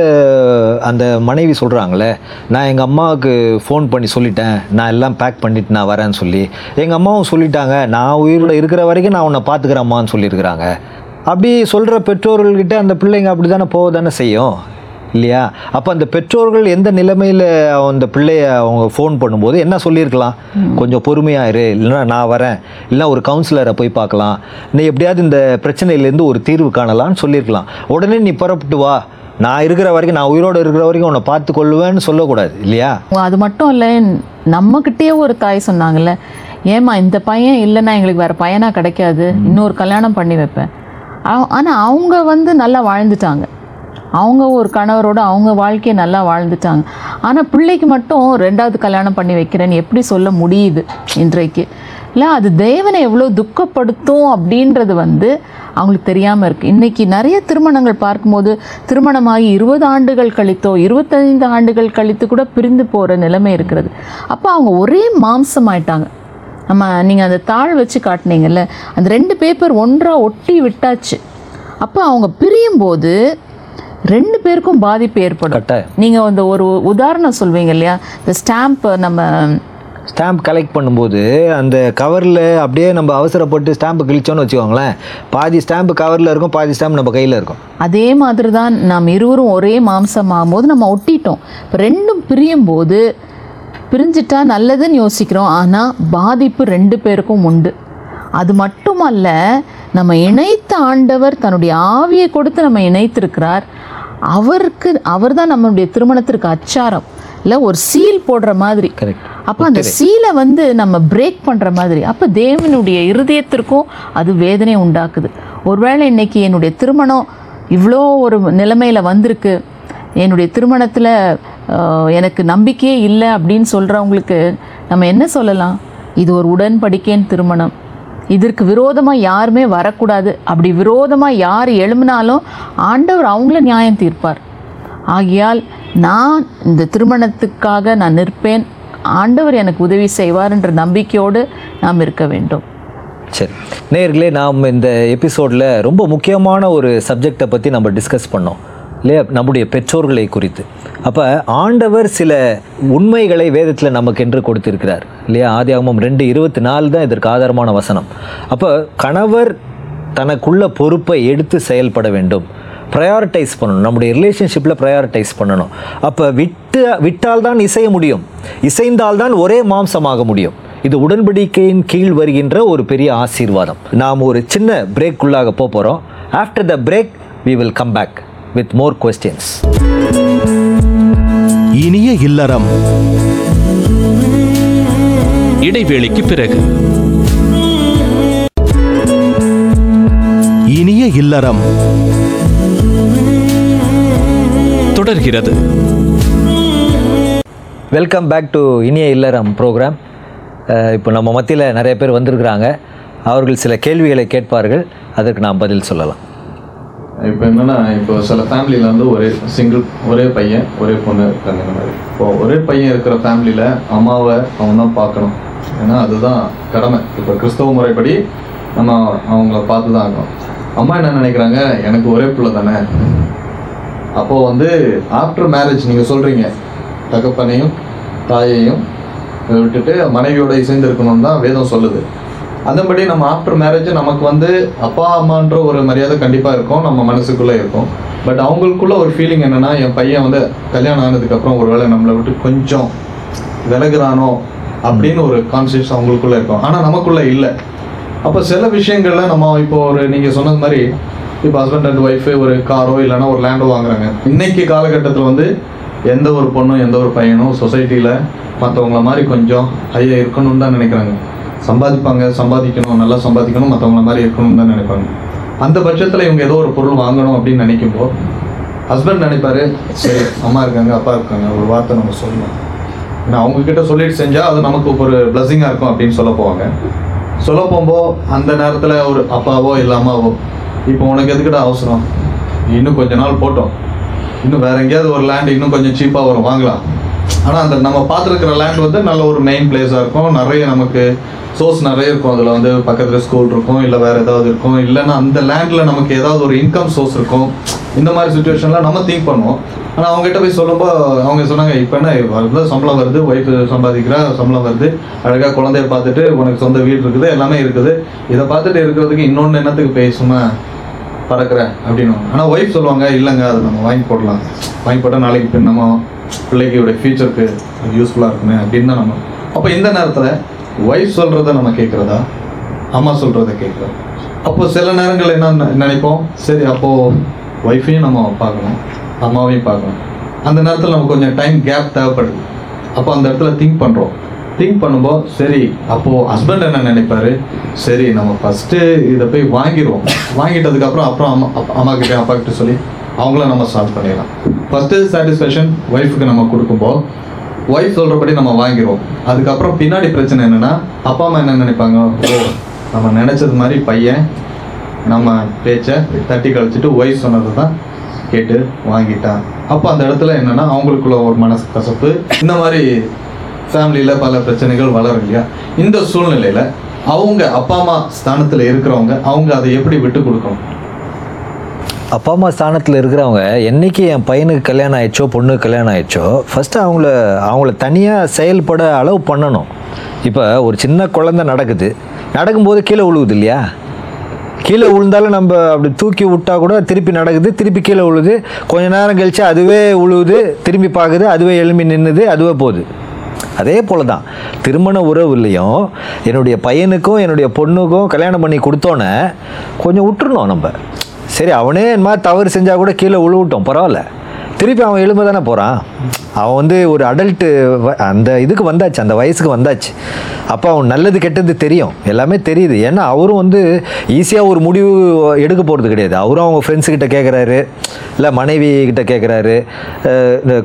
அந்த மனைவி சொல்கிறாங்களே நான் எங்கள் அம்மாவுக்கு ஃபோன் பண்ணி சொல்லிட்டேன். நான் எல்லாம் பேக் பண்ணிட்டு நான் வரேன்னு சொல்லி. எங்கள் அம்மாவும் சொல்லிட்டாங்க நான் உயிரோட இருக்கிற வரைக்கும் நான் உன்னை பார்த்துக்கிறேம்மான்னு சொல்லியிருக்கிறாங்க. அப்படி சொல்கிற பெற்றோர்கள்கிட்ட அந்த பிள்ளைங்க அப்படி தானே போக தானே செய்யும்? இல்லையா? அப்போ அந்த பெற்றோர்கள் எந்த நிலைமையில் அந்த பிள்ளைய அவங்க ஃபோன் பண்ணும்போது என்ன சொல்லியிருக்கலாம்? கொஞ்சம் பொறுமையாக இரு இல்லைன்னா நான் வரேன் இல்லைன்னா ஒரு கவுன்சிலரை போய் பார்க்கலாம். நீ எப்படியாவது இந்த பிரச்சனையிலேருந்து ஒரு தீர்வு காணலாம்னு சொல்லியிருக்கலாம். உடனே நீ புறப்பட்டு வா. நான் இருக்கிற வரைக்கும் நான் உயிரோடு இருக்கிற வரைக்கும் உன்னை பார்த்து கொள்ளுவேன்னு சொல்லக்கூடாது இல்லையா? அது மட்டும் இல்லை. நம்மக்கிட்டே ஒரு தாய் சொன்னாங்கல்ல ஏம்மா இந்த பையன் இல்லைன்னா எங்களுக்கு வேற பையனா கிடைக்காது. இன்னொரு கல்யாணம் பண்ணி வைப்பேன். ஆ- ஆனா அவங்க வந்து நல்லா வாழ்ந்துட்டாங்க. அவங்க ஒரு கணவரோட அவங்க வாழ்க்கையை நல்லா வாழ்ந்துட்டாங்க. ஆனால் பிள்ளைக்கு மட்டும் ரெண்டாவது கல்யாணம் பண்ணி வைக்கிறேன்னு எப்படி சொல்ல முடியுது இன்றைக்கு? இல்லை அது தேவனை எவ்வளோ துக்கப்படுத்தும் அப்படின்றது வந்து அவங்களுக்கு தெரியாமல் இருக்குது இன்றைக்கி நிறைய திருமணங்கள் பார்க்கும்போது திருமணமாகி இருபது ஆண்டுகள் கழித்தோ இருபத்தைந்து ஆண்டுகள் கழித்து கூட பிரிந்து போகிற நிலைமை இருக்கிறது. அப்போ அவங்க ஒரே மாம்சமாயிட்டாங்க. நம்ம நீங்கள் அந்த தாள் வச்சு காட்டினீங்கல்ல அந்த ரெண்டு பேப்பர் ஒன்றாக ஒட்டி விட்டாச்சு. அப்போ அவங்க பிரியும் போது ரெண்டு பேருக்கும் பாதிப்பு ஏற்படும். நீங்கள் அந்த ஒரு உதாரணம் சொல்வீங்க இல்லையா? இந்த ஸ்டாம்ப் நம்ம ஸ்டாம்ப் கலெக்ட் பண்ணும்போது அந்த கவரில் அப்படியே நம்ம அவசரப்பட்டு ஸ்டாம்பு கிழிச்சோன்னு வச்சுக்கோங்களேன். பாதி ஸ்டாம்பு கவரில் இருக்கும் பாதி ஸ்டாம்ப் நம்ம கையில் இருக்கும். அதே மாதிரி தான் நாம் இருவரும் ஒரே மாம்சமாகும் போது நம்ம ஒட்டிட்டோம். இப்போ ரெண்டும் பிரியும் போது பிரிஞ்சிட்டா நல்லதுன்னு யோசிக்கிறோம். ஆனால் பாதிப்பு ரெண்டு பேருக்கும் உண்டு. அது மட்டுமல்ல நம்ம இணைத்த ஆண்டவர் தன்னுடைய ஆவியை கொடுத்து நம்ம இணைத்திருக்கிறார். அவருக்கு அவர் தான் நம்மளுடைய திருமணத்திற்கு அச்சாரம். இல்லை ஒரு சீல் போடுற மாதிரி. கரெக்ட் அப்போ அந்த சீலை வந்து நம்ம பிரேக் பண்ணுற மாதிரி. அப்போ தேவனுடைய இருதயத்திற்கும் அது வேதனை உண்டாக்குது. ஒருவேளை இன்னைக்கு என்னுடைய திருமணம் இவ்வளோ ஒரு நிலைமையில் வந்திருக்கு. என்னுடைய திருமணத்தில் எனக்கு நம்பிக்கையே இல்லை அப்படின்னு சொல்கிறவங்களுக்கு நம்ம என்ன சொல்லலாம்? இது ஒரு உடன்படிக்கையின் திருமணம். இதற்கு விரோதமாக யாருமே வரக்கூடாது. அப்படி விரோதமாக யார் எழும்பினாலும் ஆண்டவர் அவங்கள நியாயம் தீர்ப்பார். ஆகையால் நான் இந்த திருமணத்துக்காக நான் நிற்பேன். ஆண்டவர் எனக்கு உதவி செய்வார் என்ற நம்பிக்கையோடு நாம் இருக்க வேண்டும். சரி. நேர்களே நாம் இந்த எபிசோடில் ரொம்ப முக்கியமான ஒரு சப்ஜெக்டை பற்றி நம்ம டிஸ்கஸ் பண்ணோம். இல்லையா? நம்முடைய பெற்றோர்களை குறித்து. அப்போ ஆண்டவர் சில உண்மைகளை வேதத்தில் நமக்கென்று கொடுத்திருக்கிறார். இல்லையா? ஆதியாகமம் ரெண்டு இருபத்தி நாலு தான் இதற்கு ஆதாரமான வசனம். அப்போ கணவர் தனக்குள்ள பொறுப்பை எடுத்து செயல்பட வேண்டும். ப்ரையாரிட்டைஸ் பண்ணணும். நம்முடைய ரிலேஷன்ஷிப்பில் ப்ரையாரிட்டைஸ் பண்ணணும். அப்போ விட்டு விட்டால் தான் இசைய முடியும். இசைந்தால் தான் ஒரே மாம்சமாக முடியும். இது உடன்படிக்கையின் கீழ் வருகின்ற ஒரு பெரிய ஆசீர்வாதம். நாம் ஒரு சின்ன பிரேக்குள்ளாக போக போகிறோம் after the break we will come back with more questions இனிய இல்லறம். இடைவேளைக்கு பிறகு. இனிய இல்லறம். தொடர்கிறது. வெல்கம் பேக் டு இனிய இல்லறம் ப்ரோக்ராம் இப்போ நம்ம மத்தியில் நிறைய பேர் வந்திருக்கிறாங்க. அவர்கள் சில கேள்விகளை கேட்பார்கள். அதற்கு நாம் பதில் சொல்லலாம். இப்போ என்னன்னா இப்போ சில ஃபேமிலியில் வந்து ஒரே சிங்கிள் ஒரே பையன் ஒரே பொண்ணு இருக்காங்க இந்த மாதிரி. இப்போ ஒரே பையன் இருக்கிற ஃபேமிலியில் அம்மாவை அவன் தான் பார்க்கணும். ஏன்னா அதுதான் கடமை. இப்போ கிறிஸ்தவ முறைப்படி நம்ம அவங்கள பார்த்து தான் ஆகணும். அம்மா என்ன நினைக்கிறாங்க? எனக்கு ஒரே பிள்ளை தானே. அப்போது வந்து ஆஃப்டர் மேரேஜ் நீங்கள் சொல்கிறீங்க தகப்பனையும் தாயையும் விட்டுட்டு மனைவியோட இசைந்து இருக்கணும்னு தான் வேதம் சொல்லுது. அதன்படி நம்ம ஆஃப்டர் மேரேஜ் நமக்கு வந்து அப்பா அம்மான்ற ஒரு மரியாதை கண்டிப்பாக இருக்கும். நம்ம மனசுக்குள்ளே இருக்கும். பட் அவங்களுக்குள்ள ஒரு ஃபீலிங் என்னென்னா என் பையன் வந்து கல்யாணம் ஆனதுக்கப்புறம் ஒரு வேளை நம்மளை விட்டு கொஞ்சம் விலகுறானோ அப்படின்னு ஒரு கான்சியஸ் அவங்களுக்குள்ளே இருக்கும். ஆனால் நமக்குள்ளே இல்லை. அப்போ சில விஷயங்களில் நம்ம இப்போ ஒரு நீங்கள் சொன்னது மாதிரி இப்போ ஹஸ்பண்ட் அண்ட் ஒய்ஃபு ஒரு காரோ இல்லைன்னா ஒரு லேண்டோ வாங்குறாங்க. இன்னைக்கு காலகட்டத்தில் வந்து எந்த ஒரு பொண்ணும் எந்த ஒரு பையனும் சொசைட்டியில் மற்றவங்கள மாதிரி கொஞ்சம் ஹையாக இருக்கணும்னு தான் நினைக்கிறாங்க. சம்பாதிப்பாங்க சம்பாதிக்கணும் நல்லா சம்பாதிக்கணும் மற்றவங்கள மாதிரி இருக்கணும்னு தான் நினைப்பாங்க. அந்த பட்சத்தில் இவங்க ஏதோ ஒரு பொருள் வாங்கணும் அப்படின்னு நினைக்கும்போது ஹஸ்பண்ட் நினைப்பாரு சரி அம்மா இருக்காங்க அப்பா இருக்காங்க ஒரு வார்த்தை நம்ம சொல்லணும். ஏன்னா அவங்கக்கிட்ட சொல்லிட்டு செஞ்சால் அது நமக்கு ஒரு பிளஸ்ஸிங்காக இருக்கும் அப்படின்னு சொல்ல போவாங்க. சொல்ல போகும்போது அந்த நேரத்தில் ஒரு அப்பாவோ இல்லை அம்மாவோ இப்போ உனக்கு எதுக்கிட்ட அவசரம்? இன்னும் கொஞ்ச நாள் போட்டோம். இன்னும் வேற எங்கேயாவது ஒரு லேண்ட் இன்னும் கொஞ்சம் சீப்பாக வரும் வாங்கலாம். ஆனால் அந்த நம்ம பார்த்துருக்கிற லேண்ட் வந்து நல்ல ஒரு மெயின் பிளேஸாக இருக்கும். நிறைய நமக்கு சோர்ஸ் நிறைய இருக்கும். அதில் வந்து பக்கத்தில் ஸ்கூல் இருக்கும் இல்லை வேறு ஏதாவது இருக்கும். இல்லைன்னா அந்த லேண்டில் நமக்கு ஏதாவது ஒரு இன்கம் சோர்ஸ் இருக்கும். இந்த மாதிரி சுச்சுவேஷனில் நம்ம திங்க் பண்ணுவோம். ஆனால் அவங்ககிட்ட போய் சொல்லும்போது அவங்க சொன்னாங்க இப்போ என்ன வருது சம்பளம் வருது ஒய்ஃப் சம்பாதிக்கிறா சம்பளம் வருது. அழகாக குழந்தைய பார்த்துட்டு உனக்கு சொந்த வீடு இருக்குது எல்லாமே இருக்குது. இதை பார்த்துட்டு இருக்கிறதுக்கு இன்னொன்று என்னத்துக்கு பேசுமா? பறக்கிறேன் அப்படின்னு ஆனால் ஒய்ஃப் சொல்லுவாங்க இல்லைங்க அது நம்ம வாங்கி போடலாம். வாங்கி போட்டால் நாளைக்கு பின் நம்ம பிள்ளைக்கு ஃபியூச்சருக்கு யூஸ்ஃபுல்லாக இருக்குமே அப்படின்னு தான் நம்ம. அப்போ இந்த நேரத்தில் ஒய்ஃப் சொல்கிறத நம்ம கேட்குறதா? அம்மா சொல்கிறத கேட்குறோம். அப்போ சில நேரங்கள் என்ன நினைப்போம்? சரி அப்போது ஒய்ஃபையும் நம்ம பார்க்கணும். அம்மாவையும் பார்க்கணும். அந்த நேரத்தில் நமக்கு கொஞ்சம் டைம் கேப் தேவைப்படுது. அப்போ அந்த இடத்துல திங்க் பண்ணுறோம் திங்க் பண்ணும்போது சரி அப்போது ஹஸ்பண்ட் என்ன நினைப்பார்? சரி நம்ம ஃபஸ்ட்டு இதை போய் வாங்கிடுவோம். வாங்கிட்டதுக்கப்புறம் அப்புறம் அம்மா அம்மா கிட்டே அப்பா கிட்ட சொல்லி அவங்கள நம்ம சால்வ் பண்ணிடலாம். ஃபஸ்ட்டு சாட்டிஸ்ஃபேக்ஷன் ஒய்ஃபுக்கு நம்ம கொடுக்கும்போது ஒய்ஃப் சொல்கிறபடி நம்ம வாங்கிடுவோம் அதுக்கப்புறம் பின்னாடி பிரச்சனை என்னென்னா அப்பா அம்மா என்ன நினைப்பாங்க? ஓ நம்ம நினச்சது மாதிரி பையன் நம்ம பேச்சை தட்டி கழிச்சிட்டு ஒய்ஃப் சொன்னதை தான் கேட்டு வாங்கிட்டான். அப்போ அந்த இடத்துல என்னென்னா அவங்களுக்குள்ள ஒரு மனசு கசப்பு இந்த மாதிரி ஃபேமிலியில் பல பிரச்சனைகள் வளரும் இல்லையா? இந்த சூழ்நிலையில் அவங்க அப்பா அம்மா ஸ்தானத்தில் இருக்கிறவங்க அவங்க அதை எப்படி விட்டு கொடுக்கணும்? அப்பா அம்மா ஸ்தானத்தில் இருக்கிறவங்க என்னைக்கு என் பையனுக்கு கல்யாணம் ஆயிடுச்சோ பொண்ணுக்கு கல்யாணம் ஆயிடுச்சோ ஃபஸ்ட்டு அவங்கள அவங்கள தனியாக செயல்பட அளவு பண்ணணும். இப்போ ஒரு சின்ன குழந்தை நடக்குது. நடக்கும்போது கீழே விழுவுது இல்லையா? கீழே விழுந்தாலும் நம்ம அப்படி தூக்கி விட்டா கூட திருப்பி நடக்குது திருப்பி கீழே விழுது. கொஞ்ச நேரம் கழித்து அதுவே விழுவுது திரும்பி பார்க்குது அதுவே எழும்பி நின்றுது அதுவே போகுது. அதே போல தான் திருமண உறவுலையும் என்னுடைய பையனுக்கும் என்னுடைய பொண்ணுக்கும் கல்யாணம் பண்ணி கொடுத்தோன்னே கொஞ்சம் விட்டுருணும் நம்ம. சரி அவனே இந்த மாதிரி தவறு செஞ்சால் கூட கீழே விழுவிட்டோம் பரவாயில்ல. திருப்பி அவன் எழும்ப தானே போகிறான் அவன் வந்து ஒரு அடல்ட்டு அந்த இதுக்கு வந்தாச்சு அந்த வயசுக்கு வந்தாச்சு. அப்போ அவன் நல்லது கெட்டது தெரியும். எல்லாமே தெரியுது. ஏன்னா அவரும் வந்து ஈஸியாக ஒரு முடிவு எடுக்க போகிறது கிடையாது. அவரும் அவங்க ஃப்ரெண்ட்ஸுக்கிட்ட கேட்குறாரு இல்லை மனைவி கிட்ட கேட்குறாரு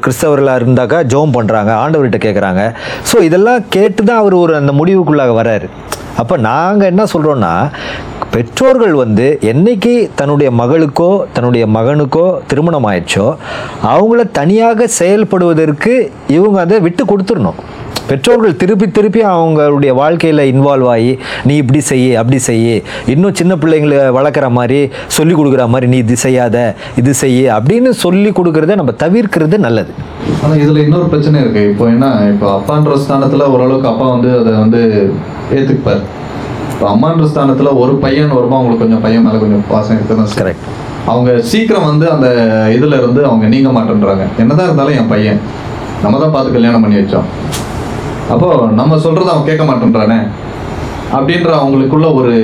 கிறிஸ்தவர்களாக இருந்தாக்கா ஜோம் பண்ணுறாங்க ஆண்டவர்கிட்ட கேட்குறாங்க ஸோ இதெல்லாம் கேட்டு தான் அவர் ஒரு அந்த முடிவுக்குள்ளாக வராரு அப்போ நாங்கள் என்ன சொல்கிறோன்னா பெற்றோர்கள் வந்து என்னைக்கு தன்னுடைய மகளுக்கோ தன்னுடைய மகனுக்கோ திருமணம் ஆயிடுச்சோ அவங்கள தனியாக செயல்படுவதற்கு இவங்க அதை விட்டு கொடுத்துடணும். பெற்றோர்கள் திருப்பி திருப்பி அவங்களுடைய வாழ்க்கையில் இன்வால்வ் ஆகி நீ இப்படி செய்ய அப்படி செய்ய. இன்னும் சின்ன பிள்ளைங்களை வளர்க்குற மாதிரி சொல்லி கொடுக்குற மாதிரி நீ இது செய்யாத இது செய்ய. அப்படின்னு சொல்லி கொடுக்கறத நம்ம தவிர்க்கிறது நல்லது. ஆனால் இதில் இன்னொரு பிரச்சனை இருக்குது இப்போ என்ன இப்போ அப்பான்ற ஸ்தானத்தில் ஓரளவுக்கு அப்பா வந்து அதை வந்து ஏற்றுக்குப்பார் இப்போ அம்மான்ற ஸ்தானத்தில் ஒரு பையன் வருமா அவங்களுக்கு கொஞ்சம் பையன் மேலே கொஞ்சம் பாசம் இருக்குதான் கரெக்ட் அவங்க சீக்கிரம் வந்து அந்த இதுல இருந்து அவங்க நீங்க மாட்டேன்றாங்க. என்னதான் இருந்தாலும் என் பையன். நம்ம தான் பார்த்து கல்யாணம் பண்ணி வச்சோம். அப்போ நம்ம சொல்றத அவன் கேட்க மாட்டேன்றானே? அப்படின்ற அவங்களுக்குள்ள ஒரு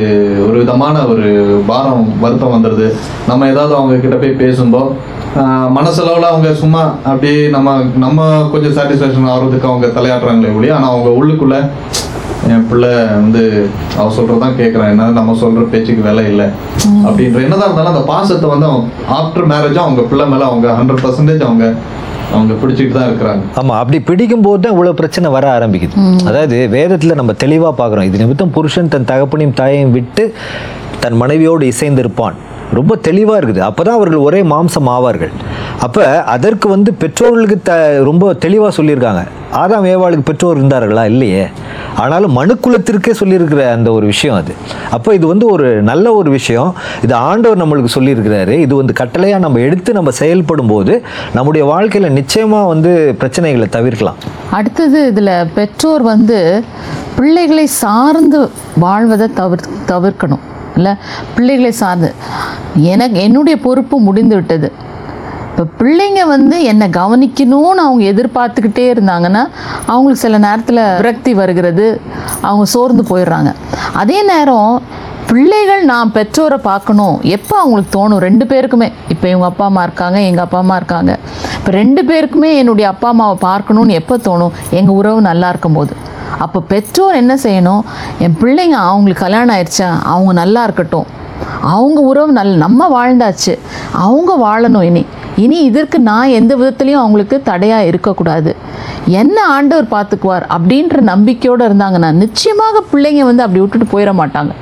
ஒரு விதமான ஒரு பாரம் வருத்தம் வந்துடுது நம்ம ஏதாவது அவங்க கிட்ட போய் பேசும்போது மனசளவில் அவங்க சும்மா அப்படியே நம்ம நம்ம கொஞ்சம் சாட்டிஸ்ஃபேக்ஷன் ஆகிறதுக்கு அவங்க தலையாட்டுறாங்களே ஒழிய ஆனால் அவங்க உள்ளுக்குள்ள என் பிள்ளை வந்து அவ சொல்றதான் கேட்குறான் என்ன நம்ம சொல்ற பேச்சுக்கு விலை இல்லை? அப்படின்ற என்னதான் இருந்தாலும் அந்த பாசத்தை வந்து அவன் ஆஃப்டர் மேரேஜும் அவங்க பிள்ளை மேல அவங்க ஹண்ட்ரட் பர்சன்டேஜ் அவங்க அவங்க பிடிச்சிட்டு தான் இருக்கிறாங்க. ஆமாம் அப்படி பிடிக்கும்போது தான் இவ்வளோ பிரச்சனை வர ஆரம்பிக்குது. அதாவது வேதத்தில் நம்ம தெளிவாக பார்க்குறோம். இது நிமித்தம் புருஷன் தன் தகப்பனையும் தாயையும் விட்டு தன் மனைவியோடு இசைந்திருப்பான். ரொம்ப தெளிவாக இருக்குது. அப்போ தான் அவர்கள் ஒரே மாம்சம் ஆவார்கள். அப்போ அதற்கு வந்து பெற்றோர்களுக்கு த ரொம்ப தெளிவாக சொல்லியிருக்காங்க. ஆதாம் ஏவாளுக்கு பெற்றோர் இருந்தார்களா? இல்லையே. ஆனாலும் மனுக்குலத்திற்கே சொல்லியிருக்கிற அந்த ஒரு விஷயம் அது. அப்போ இது வந்து ஒரு நல்ல ஒரு விஷயம். இது ஆண்டவர் நம்மளுக்கு சொல்லியிருக்கிறாரு. இது வந்து கட்டளையாக நம்ம எடுத்து நம்ம செயல்படும் போது நம்முடைய வாழ்க்கையில் நிச்சயமாக வந்து பிரச்சனைகளை தவிர்க்கலாம். அடுத்தது இதில் பெற்றோர் வந்து பிள்ளைகளை சார்ந்து வாழ்வதை தவிர் தவிர்க்கணும். இல்லை? பிள்ளைகளை சார்ந்து. எனக்கு என்னுடைய பொறுப்பு முடிந்து விட்டது இப்போ பிள்ளைங்க வந்து என்னை கவனிக்கணும்னு அவங்க எதிர்பார்த்துக்கிட்டே இருந்தாங்கன்னா அவங்களுக்கு சில நேரத்தில் விரக்தி வருகிறது அவங்க சோர்ந்து போயிடுறாங்க. அதே நேரம் பிள்ளைகள் நான் பெற்றோரை பார்க்கணும். எப்போ அவங்களுக்கு தோணும்? ரெண்டு பேருக்குமே. இப்போ இவங்க அப்பா அம்மா இருக்காங்க எங்கள் அப்பா அம்மா இருக்காங்க. இப்போ ரெண்டு பேருக்குமே என்னுடைய அப்பா அம்மாவை பார்க்கணும்னு எப்போ தோணும்? எங்கள் உறவு நல்லா இருக்கும்போது. அப்போ பெற்றோர் என்ன செய்யணும்? என் பிள்ளைங்க அவங்களுக்கு கல்யாணம் ஆயிடுச்சா? அவங்க நல்லா இருக்கட்டும். அவங்க உறவு நல் நம்ம வாழ்ந்தாச்சு. அவங்க வாழணும் இனி. இனி இதற்கு நான் எந்த விதத்துலையும் அவங்களுக்கு தடையாக இருக்கக்கூடாது. என்ன ஆண்டவர் பார்த்துக்குவார் அப்படின்ற நம்பிக்கையோடு இருந்தாங்கன்னா நிச்சயமாக பிள்ளைங்க வந்து அப்படி விட்டுட்டு போயிட மாட்டாங்க.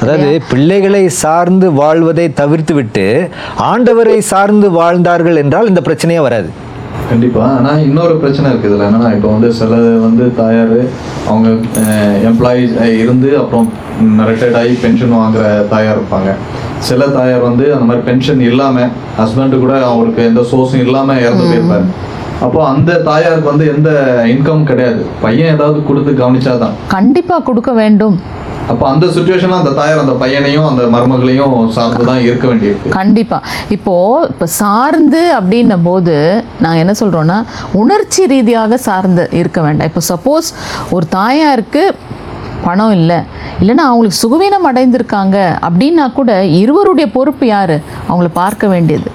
அதாவது பிள்ளைகளை சார்ந்து வாழ்வதை தவிர்த்து விட்டு ஆண்டவரை சார்ந்து வாழ்ந்தார்கள் என்றால் இந்த பிரச்சனையே வராது. கண்டிப்பா. ஆனா இன்னொரு பிரச்சனை இருக்கு. இதுல என்னன்னா இப்போ வந்து சில வந்து தாயார் அவங்க எம்ப்ளாயீஸ் இருந்து அப்புறம் ரிட்டையர்ட் ஆகி பென்ஷன் வாங்குற தாயார் இருப்பாங்க. சில தாயார் வந்து அந்த மாதிரி பென்ஷன் இல்லாம ஹஸ்பண்ட் கூட அவருக்கு எந்த சோர்ஸும் இல்லாம இறந்து போயிருப்பாரு. அப்போ அந்த தாயாருக்கு வந்து எந்த இன்கம் கிடையாது. பையன் ஏதாவது கொடுத்து கவனிச்சாதான். கண்டிப்பாக கொடுக்க வேண்டும். அப்போ அந்த சுச்சுவேஷன்ல அந்த தாயார் அந்த பையனையும் அந்த மருமகளையும் சார்ந்து தான் இருக்க வேண்டியது கண்டிப்பா. இப்போ இப்போ சார்ந்து அப்படின்ன போது நாங்கள் என்ன சொல்றோம்னா உணர்ச்சி ரீதியாக சார்ந்து இருக்க வேண்டாம். இப்போ சப்போஸ் ஒரு தாயாருக்கு பணம் இல்லை இல்லைன்னா அவங்களுக்கு சுகவீனம் அடைந்திருக்காங்க அப்படின்னா கூட இருவருடைய பொறுப்பு யாரு? அவங்கள பார்க்க வேண்டியது.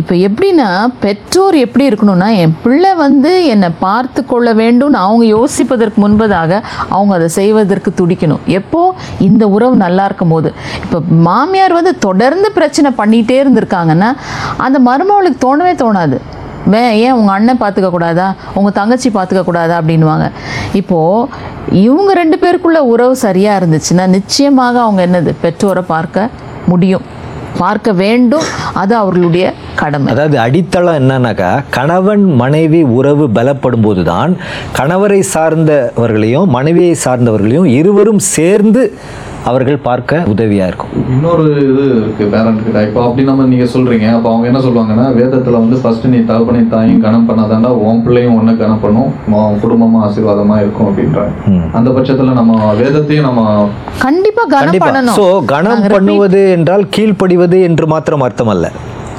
இப்போ எப்படின்னா பெற்றோர் எப்படி இருக்கணும்னா என் பிள்ளை வந்து என்னை பார்த்து கொள்ள வேண்டும்னு அவங்க யோசிப்பதற்கு முன்பதாக அவங்க அதை செய்வதற்கு துடிக்கணும். எப்போ? இந்த உறவு நல்லா இருக்கும் போது இப்போ மாமியார் வந்து தொடர்ந்து பிரச்சனை பண்ணிகிட்டே இருந்திருக்காங்கன்னா அந்த மருமகளுக்கு தோணவே தோணாது. வே ஏன் உங்கள் அண்ணன் பார்த்துக்க கூடாதா? உங்கள் தங்கச்சி பார்த்துக்க கூடாதா? அப்படின்வாங்க இப்போது இவங்க ரெண்டு பேருக்குள்ள உறவு சரியாக இருந்துச்சுன்னா நிச்சயமாக அவங்க என்னது? பெற்றோரை பார்க்க முடியும். பார்க்க வேண்டும். அது அவர்களுடைய கடமை. அதாவது அடித்தளம் என்னன்னாக்கா கணவன் மனைவி உறவு பலப்படும் போதுதான் கணவரை சார்ந்தவர்களையும் மனைவியை சார்ந்தவர்களையும் இருவரும் சேர்ந்து அவர்கள் பார்க்க உதவியா இருக்கும். இன்னொரு இது இருக்கு பேரண்ட் கிட்ட இப்போ அப்படி நம்ம நீங்க சொல்றீங்க அப்போ அவங்க என்ன சொல்லுவாங்கன்னா வேதத்துல வந்து ஃபர்ஸ்ட் நீ தகப்பனை தாயும் கணம் பண்ணாதாண்டா உன் பிள்ளையும் ஒன்று கணம் பண்ணும் உன் குடும்பமும் ஆசீர்வாதமா இருக்கும் அப்படின்றாங்க. அந்த பட்சத்துல நம்ம வேதத்தையும் நம்ம கண்டிப்பா கனம் கண்டிப்பா. பண்ணணும். ஸோ கணம் பண்ணுவது என்றால் கீழ்ப்படிவது என்று மாத்திரம் அர்த்தம் அல்ல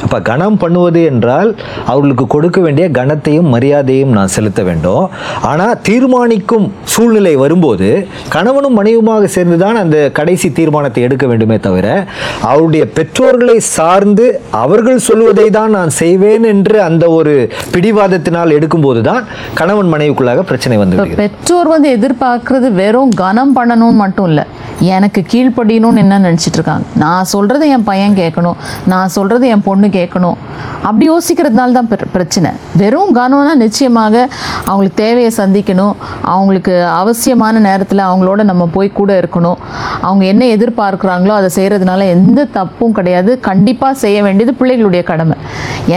அப்போ கணம் பண்ணுவது என்றால் அவர்களுக்கு கொடுக்க வேண்டிய கணத்தையும் மரியாதையும் நான் செலுத்த வேண்டும். ஆனால் தீர்மானிக்கும் சூழ்நிலை வரும்போது கணவனும் மனைவியுமாக சேர்ந்து தான் அந்த கடைசி தீர்மானத்தை எடுக்க வேண்டுமே தவிர அவருடைய பெற்றோர்களை சார்ந்து அவர்கள் சொல்வதை தான் நான் செய்வேன் என்று அந்த ஒரு பிடிவாதத்தினால் எடுக்கும்போது தான் கணவன் மனைவிக்குள்ளாக பிரச்சனை வந்து பெற்றோர் வந்து எதிர்பார்க்கறது வெறும் கனம் பண்ணணும்னு மட்டும் இல்லை. எனக்கு கீழ்ப்படியணும்னு என்ன நினச்சிட்டு இருக்காங்க? நான் சொல்கிறத என் பையன் கேட்கணும். நான் சொல்கிறத என் பொண்ணு கேட்கணும். அப்படி யோசிக்கிறதுனால தான் பிரச்சனை. வெறும் கனம்னா நிச்சயமாக அவங்களுக்கு தேவையை சந்திக்கணும். அவங்களுக்கு அவசியமான நேரத்தில் அவங்களோட நம்ம போய் கூட இருக்கணும். அவங்க என்ன எதிர்பார்க்குறாங்களோ அதை செய்கிறதுனால எந்த தப்பும் கிடையாது. கண்டிப்பாக செய்ய வேண்டியது பிள்ளைகளுடைய கடமை.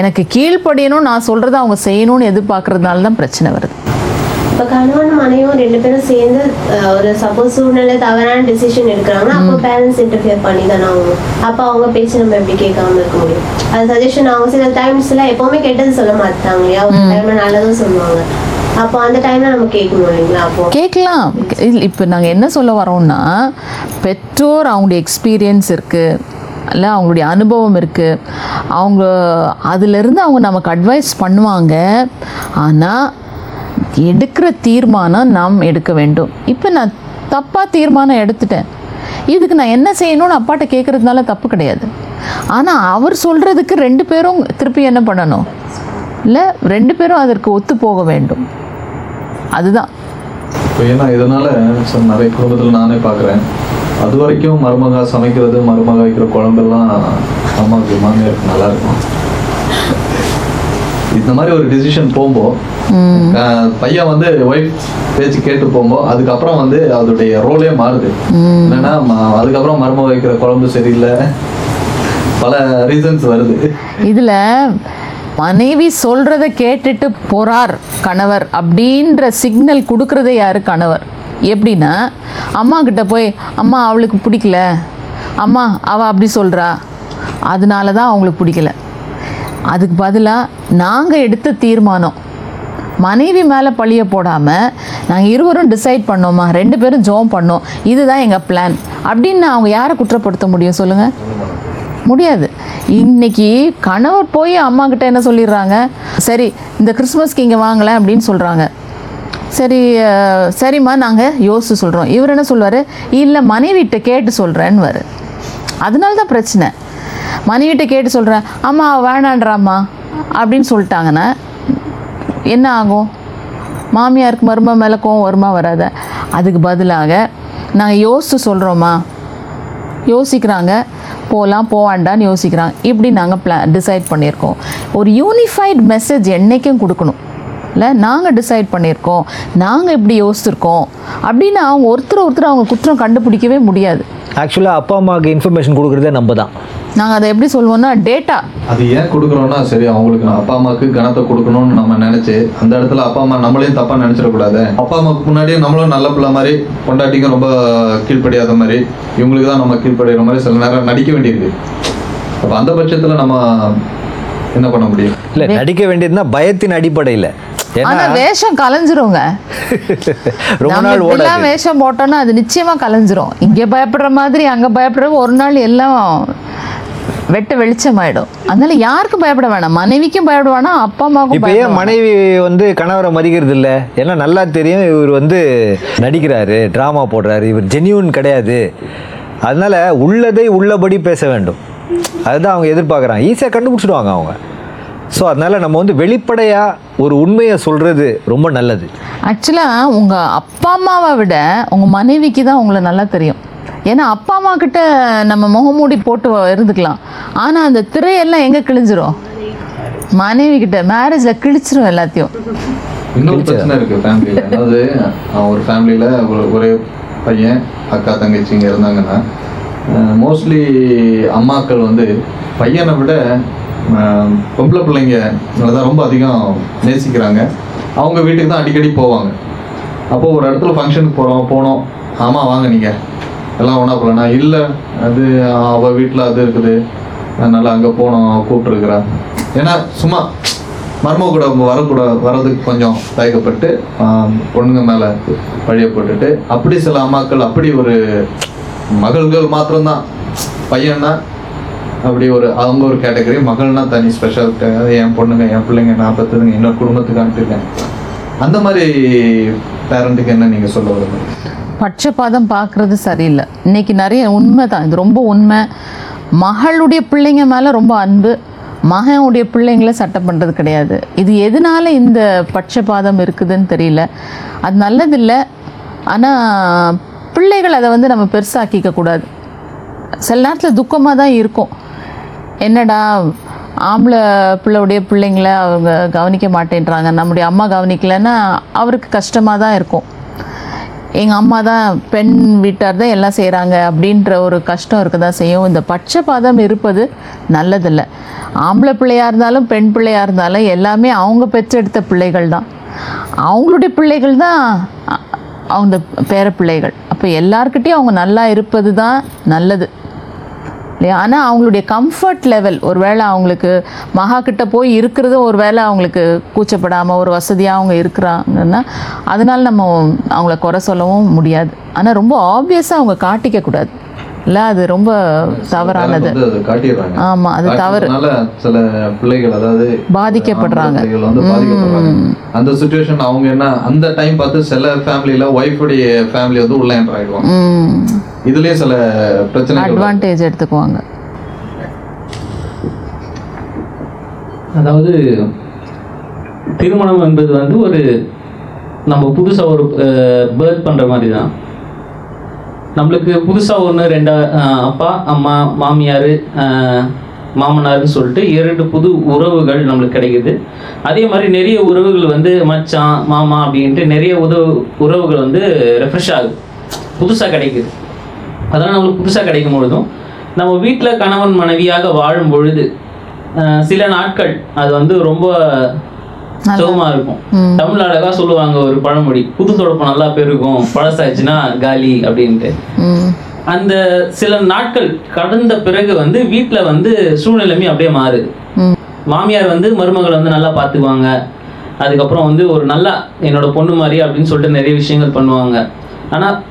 எனக்கு கீழ்ப்படியணும் நான் சொல்கிறத அவங்க செய்யணும்னு எதிர்பார்க்குறதுனால தான் பிரச்சனை வருது. இப்ப கணவன் மனைவியும் ரெண்டு பேரும் சேர்ந்து ஒரு சப்போஸ் சூழ்நிலை தவறான டிசிஷன் எடுக்கிறாங்கன்னா அப்போ பேரண்ட்ஸ் இன்டர்ஃபியர் பண்ணி தானே ஆகணும். அப்போ அவங்க பேச்சு நம்ம எப்படி கேட்காம இருக்க முடியும்? அது சஜஷன் அவங்க சில டைம்ஸ்ல எப்பவுமே கெட்டது சொல்ல மாட்டாங்க இல்லையா? ஒரு டைம்ல நல்லதும் சொல்லுவாங்க. அப்போ அந்த டைம்ல நம்ம கேட்கணும் இல்லைங்களா? அப்போ கேட்கலாம். இப்போ நாங்கள் என்ன சொல்ல வரோம்னா பெற்றோர் அவங்களுடைய எக்ஸ்பீரியன்ஸ் இருக்குது இல்லை அவங்களுடைய அனுபவம் இருக்குது அவங்க அதிலிருந்து அவங்க நமக்கு அட்வைஸ் பண்ணுவாங்க. ஆனால் எடுக்கிற தீர்மானம் நாம் எடுக்க வேண்டும். இப்போ நான் தப்பாக தீர்மானம் எடுத்துட்டேன். இதுக்கு நான் என்ன செய்யணும்னு அப்பாட்ட கேட்குறதுனால தப்பு கிடையாது. ஆனால் அவர் சொல்கிறதுக்கு ரெண்டு பேரும் திருப்பி என்ன பண்ணணும்? இல்லை ரெண்டு பேரும் அதற்கு ஒத்து போக வேண்டும். அதுதான். இப்போ ஏன்னா இதனால் சார் நிறைய குடும்பத்தில் நானே பார்க்குறேன் அது வரைக்கும் மருமகா சமைக்கிறது மருமகா வைக்கிற குழம்பெல்லாம் அம்மாவுக்கு மாமியாருக்கு நல்லா இருக்கும். இந்த மாதிரி ஒரு டிசிஷன் போகும்போது பையன் வந்து ஒய்ஃப் பேச்சு கேட்டு போகும்போது அதுக்கப்புறம் வந்து அதோடைய ரோலே மாறுது. என்னன்னா அதுக்கப்புறம் மருமக வைக்கிற குழம்பு சரியில்லை. பல ரீசன்ஸ் வருது. இதில் மனைவி சொல்கிறத கேட்டுட்டு போறார் கணவர் அப்படின்ற சிக்னல் கொடுக்குறதே யாரு? கணவர். எப்படின்னா அம்மா கிட்ட போய் அம்மா அவளுக்கு பிடிக்கல. அம்மா அவள் அப்படி சொல்கிறா அதனால தான் அவங்களுக்கு பிடிக்கல. அதுக்கு பதிலாக நாங்கள் எடுத்த தீர்மானம். மனைவி மேலே பழிய போடாமல் நாங்கள் இருவரும் டிசைட் பண்ணோமா? ரெண்டு பேரும் ஜோம் பண்ணோம். இதுதான் எங்கள் பிளான் அப்படின்னு அவங்க யாரை குற்றப்படுத்த முடியும் சொல்லுங்கள் முடியாது. இன்னைக்கு கணவர் போய் அம்மா கிட்ட என்ன சொல்லிடுறாங்க? சரி இந்த கிறிஸ்மஸ்க்கு இங்கே வாங்கலை அப்படின்னு சொல்கிறாங்க சரி சரிம்மா நாங்கள் யோசிச்சு சொல்கிறோம் இவர் என்ன சொல்வார்? இல்லை மனைவிட்ட கேட்டு சொல்கிறேன்னு வரு அதனால தான் பிரச்சனை. மனைவிட்ட கேட்டு சொல்கிறேன் அம்மா வேணான்றாம்மா அப்படின்னு சொல்லிட்டாங்கன்னா என்ன ஆகும்? மாமியாருக்கு மரும மேலே கோவம் வருமா வராத? அதுக்கு பதிலாக நாங்கள் யோசித்து சொல்கிறோமா யோசிக்கிறாங்க போகலாம் போவாண்டான்னு யோசிக்கிறாங்க. இப்படி நாங்கள் பிளா டிசைட் பண்ணியிருக்கோம். ஒரு யூனிஃபைட் மெசேஜ் என்றைக்கும் கொடுக்கணும். இல்லை நாங்கள் டிசைட் பண்ணியிருக்கோம் நாங்கள் இப்படி யோசிச்சிருக்கோம். அப்படின்னு அவங்க ஒருத்தர் ஒருத்தர் அவங்க குற்றம் கண்டுபிடிக்கவே முடியாது. ஆக்சுவலாக அப்பா அம்மாவுக்கு இன்ஃபர்மேஷன் கொடுக்குறதே நம்ம தான் நாங்கள் அதை எப்படி சொல்லுவோம்னா டேட்டா அது ஏன் கொடுக்குறோம்னா சரி அவங்களுக்கு அப்பா அம்மாவுக்கு கணத்தை கொடுக்கணும்னு நம்ம நினைச்சு அந்த இடத்துல அப்பா அம்மா நம்மளையும் தப்பா நினைச்சிடக்கூடாது அப்பா அம்மாவுக்கு முன்னாடியே நம்மளும் நல்ல பிள்ளை மாதிரி பொண்டாட்டிக்கும் ரொம்ப கீழ்ப்படியாத மாதிரி இவங்களுக்கு தான் நம்ம கீழ்ப்படிகிற மாதிரி சில நேரம் நடிக்க வேண்டியிருக்கு. அப்போ அந்த பட்சத்துல நம்ம என்ன பண்ண முடியும்? இல்லை நடிக்க வேண்டியதுன்னா பயத்தின் அடிப்படையில். ஆனா வேஷம் கலைஞ்சிருங்க. ரொம்ப நாள் ஓடாது. வேஷம் போட்டோம்னா அது நிச்சயமா கலைஞ்சிரும். இங்க பயப்படுற மாதிரி அங்க பயப்படுற ஒரு நாள் எல்லாம் வெட்ட வெளிச்சமாயிடும். அதனால யாருக்கும் பயப்பட வேணாம். மனைவிக்கும் பயப்பட வேணாம் அப்பா அம்மாவுக்கும் இப்போ ஏன். மனைவி வந்து கணவரை மதிக்கிறது இல்லை. ஏன்னா நல்லா தெரியும். இவர் வந்து நடிக்கிறாரு ட்ராமா போடுறாரு. இவர் ஜென்யூன் கிடையாது. அதனால உள்ளதை உள்ளபடி பேச வேண்டும். அதுதான் அவங்க எதிர்பார்க்குறாங்க. ஈஸியாக கண்டுபிடிச்சிடுவாங்க அவங்க. ஸோ அதனால நம்ம வந்து வெளிப்படையாக ஒரு உண்மையை சொல்கிறது ரொம்ப நல்லது. ஆக்சுவலாக உங்கள் அப்பா அம்மாவை விட உங்கள் மனைவிக்கு தான் உங்களை நல்லா தெரியும். ஏன்னா அப்பா அம்மா கிட்ட நம்ம முகமூடி போட்டு இருந்துக்கலாம். ஆனால் அந்த திரையெல்லாம் எங்கே கிழிஞ்சிரும்? மனைவி கிட்ட மேரேஜில் கிழிச்சிரும் எல்லாத்தையும். இன்னொரு பிரச்சனை இருக்கு ஃபேமிலியில் அதாவது ஒரு ஃபேமிலியில் ஒரே பையன் அக்கா தங்கச்சிங்க இருந்தாங்கன்னா மோஸ்ட்லி அம்மாக்கள் வந்து பையனை விட பொம்பளை பிள்ளைங்க தான் ரொம்ப அதிகம் நேசிக்கிறாங்க. அவங்க வீட்டுக்கு தான் அடிக்கடி போவாங்க. அப்போ ஒரு இடத்துல ஃபங்க்ஷனுக்கு போகிறோம் போனோம். ஆமாம் வாங்க நீங்கள் எல்லாம் ஒன்றா போகலண்ணா இல்லை அது அவள் வீட்டில் அது இருக்குது. அதனால் அங்கே போனோம் கூப்பிட்டுருக்குறா. ஏன்னா சும்மா மர்ம கூட வரக்கூட வர்றதுக்கு கொஞ்சம் தயக்கப்பட்டு பொண்ணுங்க மேலே வழியப்பட்டுட்டு போட்டுட்டு அப்படி சில அம்மாக்கள் அப்படி ஒரு மகள்கள் மாத்திரம்தான். பையன்னா அப்படி ஒரு அவங்க ஒரு கேட்டகரி மகள்னா தனி ஸ்பெஷல் என் பொண்ணுங்க என் பிள்ளைங்க நான் பெற்றதுங்க இன்னொரு குடும்பத்துக்கு அனுப்பியிருக்கேன். அந்த மாதிரி பேரண்ட்டுக்கு என்ன நீங்கள் சொல்ல வருது பட்சபாதம் பார்க்குறது சரியில்லை. இன்னைக்கு நிறைய உண்மை தான் இது ரொம்ப உண்மை. மகளுடைய பிள்ளைங்க மேலே ரொம்ப அன்பு. மகனுடைய பிள்ளைங்கள சட்டை பண்ணுறது கிடையாது. இது எதனால இந்த பட்சபாதம் இருக்குதுன்னு தெரியல. அது நல்லதில்லை. ஆனால் பிள்ளைகள் அதை வந்து நம்ம பெருசாக்கிக்க கூடாது. சில நேரத்தில் துக்கமாக தான் இருக்கும். என்னடா ஆம்பளை பிள்ளையுடைய பிள்ளைங்கள அவங்க கவனிக்க மாட்டேன்றாங்க. நம்முடைய அம்மா கவனிக்கலைன்னா அவருக்கு கஷ்டமாக தான் இருக்கும். எங்கள் அம்மா தான் பெண் வீட்டார் தான் எல்லாம் செய்கிறாங்க அப்படின்ற ஒரு கஷ்டம் இருக்க தான் செய்யும். இந்த பட்சபாதம் இருப்பது நல்லதில்லை. ஆம்பளை பிள்ளையாக இருந்தாலும் பெண் பிள்ளையாக இருந்தாலும் எல்லாமே அவங்க பெற்றெடுத்த பிள்ளைகள் தான். அவங்களுடைய பிள்ளைகள் தான் அவங்க பேர பிள்ளைகள். அப்போ எல்லாருக்கிட்டேயும் அவங்க நல்லா இருப்பது தான் நல்லது. இல்லையா? ஆனால் அவங்களுடைய கம்ஃபர்ட் லெவல் ஒரு வேளை அவங்களுக்கு மகா கிட்ட போய் இருக்கிறதும் ஒரு வேளை அவங்களுக்கு கூச்சப்படாமல் ஒரு வசதியாக அவங்க இருக்கிறாங்கன்னா அதனால் நம்ம அவங்கள குறை சொல்லவும் முடியாது. ஆனால் ரொம்ப ஆப்வியஸாக அவங்க காட்டிக்க கூடாது. இல்லை அது ரொம்ப தவறானது. வந்து அதை காட்டிடுறாங்க. ஆமா, அது தவறு. சில பிள்ளைகள் அதாவது பாதிக்கப்படுறாங்க. ஆம்பளை பிள்ளைகள் வந்து பாதிக்கப்படுறாங்க. அந்த சுச்சுவேஷன் அவங்க என்ன அந்த டைம் பார்த்து சில ஃபேமிலியில ஒய்ஃபுடைய ஃபேமிலி வந்து உள்ள என்டர் ஆயிடுவாங்க. இதுலயே சில பிரச்சனைகள் வருது. அட்வான்டேஜ் எடுத்துக்குவாங்க. அதாவது திருமணம் என்பது வந்து ஒரு நம்ம புதுசாக ஒரு பேர்த் பண்ணுற மாதிரி தான் நம்மளுக்கு புதுசாக ஒன்று ரெண்டா அப்பா அம்மா மாமியார் மாமனார்னு சொல்லிட்டு இரண்டு புது உறவுகள் நம்மளுக்கு கிடைக்குது. அதே மாதிரி நிறைய உறவுகள் வந்து மச்சான் மாமா அப்படின்ட்டு நிறைய உதவு உறவுகள் வந்து ரெஃப்ரெஷ் ஆகுது. புதுசாக கிடைக்குது. அதெல்லாம் நம்மளுக்கு புதுசாக கிடைக்கும் பொழுதும் நம்ம வீட்டில் கணவன் மனைவியாக வாழும் பொழுது சில நாட்கள் அது வந்து ரொம்ப சுகமா இருக்கும். தமிழ் அழகா சொல்லுவாங்க ஒரு பழமொழி புது தொடப்பம் நல்லா பெருகும் பழசாச்சுன்னா காலி அப்படின்ட்டு. அந்த சில நாட்கள் கடந்த பிறகு வந்து வீட்டில் வந்து சூழ்நிலைமை அப்படியே மாறுது மாமியார் வந்து மருமகளை வந்து நல்லா பார்த்துக்குவாங்க. அதுக்கப்புறம் வந்து ஒரு நல்லா என்னோட பொண்ணு மாதிரி அப்படின்னு சொல்லிட்டு நிறைய விஷயங்கள் பண்ணுவாங்க. ஆனால்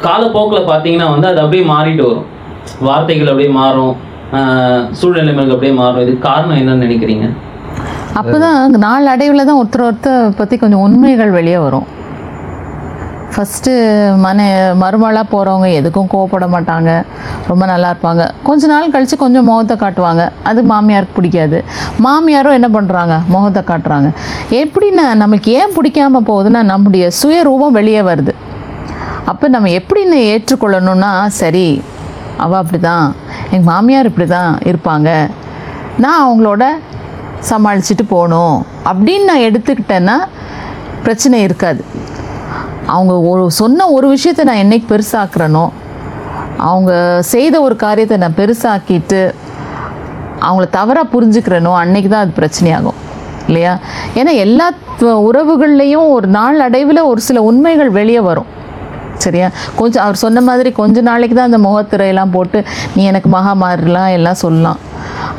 காலப்போக்கில் பார்த்தீங்கன்னா வந்து அது அப்படியே மாறிட்டு வரும். வார்த்தைகள் அப்படியே மாறும். ஆஹ் சூழ்நிலைமைகள் அப்படியே மாறும். இதுக்கு காரணம் என்னன்னு நினைக்கிறீங்க? அப்போதான் நாள் அடைவில் தான் ஒருத்தர் ஒருத்தர் பற்றி கொஞ்சம் உண்மைகள் வெளியே வரும். ஃபஸ்ட்டு மன மருமளாக போகிறவங்க எதுக்கும் கோவப்பட மாட்டாங்க. ரொம்ப நல்லா இருப்பாங்க. கொஞ்ச நாள் கழித்து கொஞ்சம் முகத்தை காட்டுவாங்க. அது மாமியாருக்கு பிடிக்காது. மாமியாரும் என்ன பண்ணுறாங்க முகத்தை காட்டுறாங்க. எப்படின்னா நமக்கு ஏன் பிடிக்காம போகுதுன்னா நம்முடைய சுயரூபம் வெளியே வருது. அப்போ நம்ம எப்படின்னு ஏற்றுக்கொள்ளணும்னா சரி அவள் அப்படி தான் எங்கள் மாமியார் இப்படி தான் இருப்பாங்க. நான் அவங்களோட சமாளிச்சுட்டு போகணும். அப்படின்னு நான் எடுத்துக்கிட்டேன்னா பிரச்சனை இருக்காது. அவங்க ஒரு சொன்ன ஒரு விஷயத்தை நான் என்னைக்கு பெருசாக்குறேனோ அவங்க செய்த ஒரு காரியத்தை நான் பெருசாக்கிட்டு அவங்கள தவறாக புரிஞ்சுக்கிறேனோ அன்னைக்கு தான் அது பிரச்சனையாகும். இல்லையா? ஏன்னா எல்லா உறவுகள்லேயும் ஒரு நாள் அடைவில் ஒரு சில உண்மைகள் வெளியே வரும். சரியா? கொஞ்சம் அவர் சொன்ன மாதிரி கொஞ்ச நாளைக்கு தான் அந்த முகத்திரையெல்லாம் போட்டு நீ எனக்கு மகா மாறலாம் எல்லாம் சொல்லலாம்.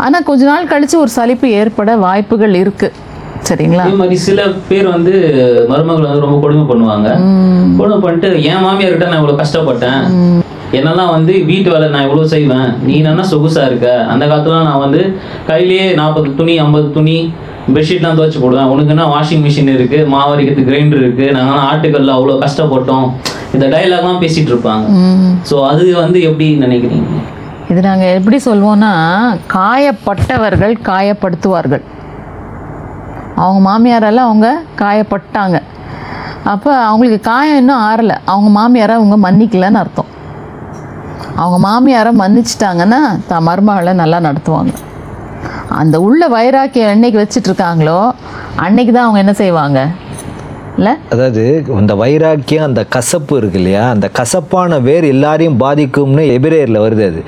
ஆனால் கொஞ்ச நாள் கழித்து ஒரு சலிப்பு ஏற்பட வாய்ப்புகள் இருக்குது சரிங்களா? அதே மாதிரி சில பேர் வந்து மருமகளை வந்து ரொம்ப கொடுமை பண்ணுவாங்க. கொடுமை பண்ணிட்டு என் மாமியார்கிட்ட நான் இவ்வளோ கஷ்டப்பட்டேன். என்னெல்லாம் வந்து வீட்டு வேலை நான் இவ்வளோ செய்வேன். நீ என்ன சொகுசா இருக்க. அந்த காலத்துல நான் வந்து கையிலேயே நாற்பது துணி ஐம்பது துணி பெட்ஷீட்லாம் துவைச்சு போடுவேன். உனக்குன்னா வாஷிங் மிஷின் இருக்கு? மாவரிக்கிறதுக்கு கிரைண்டர் இருக்கு. நாங்கள் ஆட்டுக்கல்ல அவ்வளோ கஷ்டப்பட்டோம். இந்த டைலாக்லாம் பேசிட்டு இருப்பாங்க. ஸோ அது வந்து எப்படி நினைக்கிறீங்க? இது நாங்கள் எப்படி சொல்வோம்னா காயப்பட்டவர்கள் காயப்படுத்துவார்கள். அவங்க மாமியாரெல்லாம் அவங்க காயப்பட்டாங்க. அப்போ அவங்களுக்கு காயம் இன்னும் ஆறலை. அவங்க மாமியாரை அவங்க மன்னிக்கலன்னு அர்த்தம். அவங்க மாமியாரை மன்னிச்சிட்டாங்கன்னா தான் மருமகளை நல்லா நடத்துவாங்க. அந்த உள்ள வைராக்கியம் என்னைக்கு வச்சுட்ருக்காங்களோ அன்னைக்கு தான் அவங்க என்ன செய்வாங்க? இல்லை? அதாவது அந்த வைராக்கியம் அந்த கசப்பு இருக்கு இல்லையா? அந்த கசப்பான வேர் எல்லாரையும் பாதிக்கும்னு எபிரேயரில் வருது அது.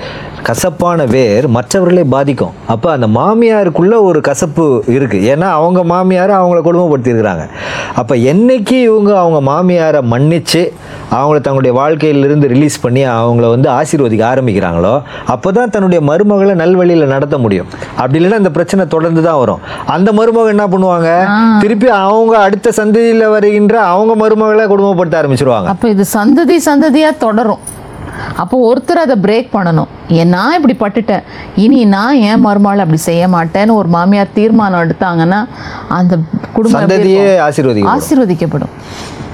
கசப்பான வேர் மற்றவர்களை பாதிக்கும். அப்போ அந்த மாமியாருக்குள்ள ஒரு கசப்பு இருக்குது ஏன்னா அவங்க மாமியாரை அவங்கள கொடுமைப்படுத்தியிருக்கிறாங்க. அப்போ என்னைக்கு இவங்க அவங்க மாமியாரை மன்னித்து அவங்கள தங்களுடைய வாழ்க்கையிலிருந்து ரிலீஸ் பண்ணி அவங்கள வந்து ஆசீர்வதிக்க ஆரம்பிக்கிறாங்களோ அப்போ தான் தன்னுடைய மருமகளை நல்வழியில் நடத்த முடியும். அப்படி இல்லைன்னா இந்த பிரச்சனை தொடர்ந்து தான் வரும். அந்த மருமகள் என்ன பண்ணுவாங்க? திருப்பி அவங்க அடுத்த சந்ததியில் வருகின்ற அவங்க மருமகளை குடும்பப்படுத்த ஆரம்பிச்சிருவாங்க. அப்போ இது சந்ததி சந்ததியாக தொடரும். அப்போ ஒருத்தர் அதை பிரேக் பண்ணணும். ஏன் நான் இப்படி பட்டுட்டேன்? இனி நான் ஏன் மருமகள் அப்படி செய்ய மாட்டேன்னு ஒரு மாமியார் தீர்மானம் எடுத்தாங்கன்னா அந்த குடும்பம் ஆசீர்வதிக்கப்படும்.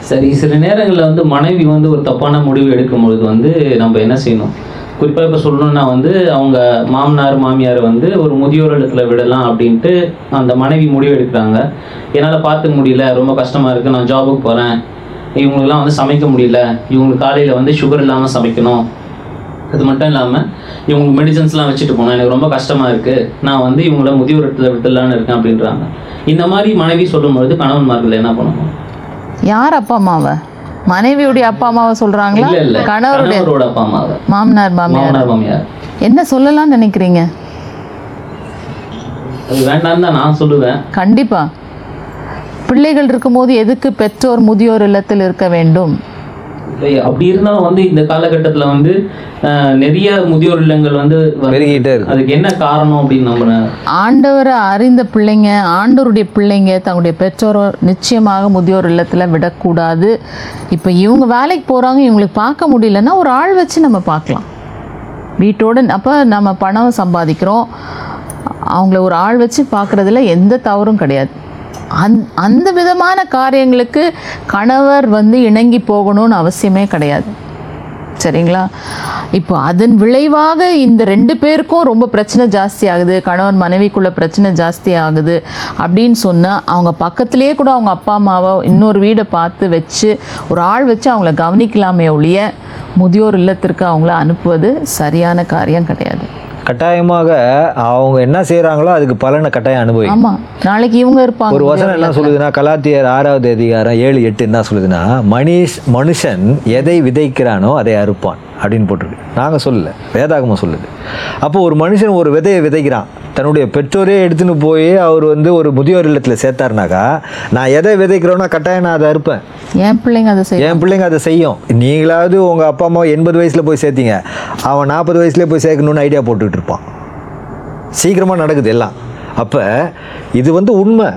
சரி சில நேரங்களில் வந்து மனைவி வந்து ஒரு தப்பான முடிவு எடுக்கும்பொழுது வந்து நம்ம என்ன செய்யணும்? குறிப்பாக இப்போ சொல்லணும்னா வந்து அவங்க மாமனார் மாமியார் வந்து ஒரு முதியோர் இடத்துல விடலாம் அப்படின்ட்டு அந்த மனைவி முடிவு எடுக்கிறாங்க. என்னால் பார்த்துக்க முடியல ரொம்ப கஷ்டமாக இருக்குது நான் ஜாபுக்கு போகிறேன் இவங்களுக்குலாம் வந்து சமைக்க முடியல. இவங்களுக்கு காலையில் வந்து சுகர் இல்லாமல் சமைக்கணும். அது மட்டும் இல்லாமல் இவங்களுக்கு மெடிசன்ஸ்லாம் வச்சுட்டு போனேன் எனக்கு ரொம்ப கஷ்டமாக இருக்குது நான் வந்து இவங்கள முதியோர் இடத்துல விட்டுலான்னு இருக்கேன் அப்படின்றாங்க. இந்த மாதிரி மனைவி சொல்லும்பொழுது கணவன்மார்கள் என்ன பண்ணணும் யார் அப்பா அம்மாவை மனைவியுடைய அப்பா அம்மாவை சொல்றாங்களா? கணவருடைய கணவரோட அப்பா அம்மாவை. மாமனார் மாமியார். என்ன சொல்லலாம்னு நினைக்கிறீங்க? அது வேண்டாம்னு தான் நான் சொல்லுவேன். கண்டிப்பா. பிள்ளைகள் இருக்கும்போது எதுக்கு பெற்றோர் முதியோர் இல்லத்தில் இருக்க வேண்டும்? அப்படி இருந்தாலும் வந்து இந்த காலகட்டத்துல வந்து நிறைய முதியோர் இல்லங்கள் வந்து வந்து- பெருகிட்டே இருக்கு. அதுக்கு என்ன காரணம் அப்படின்னு நம்புறேன் ஆண்டவரை அறிந்த பிள்ளைங்க ஆண்டவருடைய பிள்ளைங்க தங்களுடைய பெற்றோரை நிச்சயமாக முதியோர் இல்லத்தில் விடக்கூடாது. இப்போ இவங்க வேலைக்கு போகிறாங்க இவங்களுக்கு பார்க்க முடியலன்னா ஒரு ஆள் வச்சு நம்ம பார்க்கலாம். வீட்டோட அப்போ நம்ம பணம் சம்பாதிக்கிறோம். அவங்கள ஒரு ஆள் வச்சு பார்க்குறதுல எந்த தவறும் கிடையாது. அந் அந்த விதமான காரியங்களுக்கு கணவர் வந்து இணங்கி போகணும்னு அவசியமே கிடையாது. சரிங்களா? இப்போ அதன் விளைவாக இந்த ரெண்டு பேருக்கும் ரொம்ப பிரச்சனை ஜாஸ்தி ஆகுது. கணவன் மனைவிக்குள்ள பிரச்சனை ஜாஸ்தி ஆகுது அப்படின்னு சொன்னால் அவங்க பக்கத்துலேயே கூட அவங்க அப்பா அம்மாவை இன்னொரு வீடை பார்த்து வச்சு ஒரு ஆள் வச்சு அவங்கள கவனிக்கலாமே ஒழிய முதியோர் இல்லத்திற்கு அவங்கள அனுப்புவது சரியான காரியம் கிடையாது. கட்டாயமாக அவங்க என்ன செய்றாங்களோ அதுக்கு பலனை கட்டாயம் அனுபவிக்கும். ஆமாம் நாளைக்கு இவங்க இருப்பாங்க. ஒரு வசனம் என்ன. சொல்லுதுன்னா கலாத்தியர் ஆறாவது அதிகாரம் ஏழு எட்டு என்ன சொல்லுதுன்னா மனிஷ் மனுஷன் எதை விதைக்கிறானோ அதை அறுப்பான். அப்படின்னு போட்டிருக்கு. நாங்கள் சொல்லல. வேதாகமம் சொல்லுது. அப்போ ஒரு மனுஷன் ஒரு விதையை விதைக்கிறான். தன்னுடைய பெற்றோரே எடுத்துன்னு போய் அவர் வந்து ஒரு முதியோர் இல்லத்தில் சேர்த்தாருனாக்கா நான் எதை விதைக்கிறோன்னா கட்டாயம் நான் அதை அறுப்பேன். என் பிள்ளைங்க அதை செய்ய என் பிள்ளைங்க அதை செய்யும். நீங்களாவது உங்கள் அப்பா அம்மா எண்பது வயசில் போய் சேர்த்தீங்க. அவன் நாற்பது வயசுலேயே போய் சேர்க்கணுன்னு ஐடியா போட்டுக்கிட்டு இருப்பான். சீக்கிரமாக நடக்குது எல்லாம். அப்போ இது வந்து உண்மை.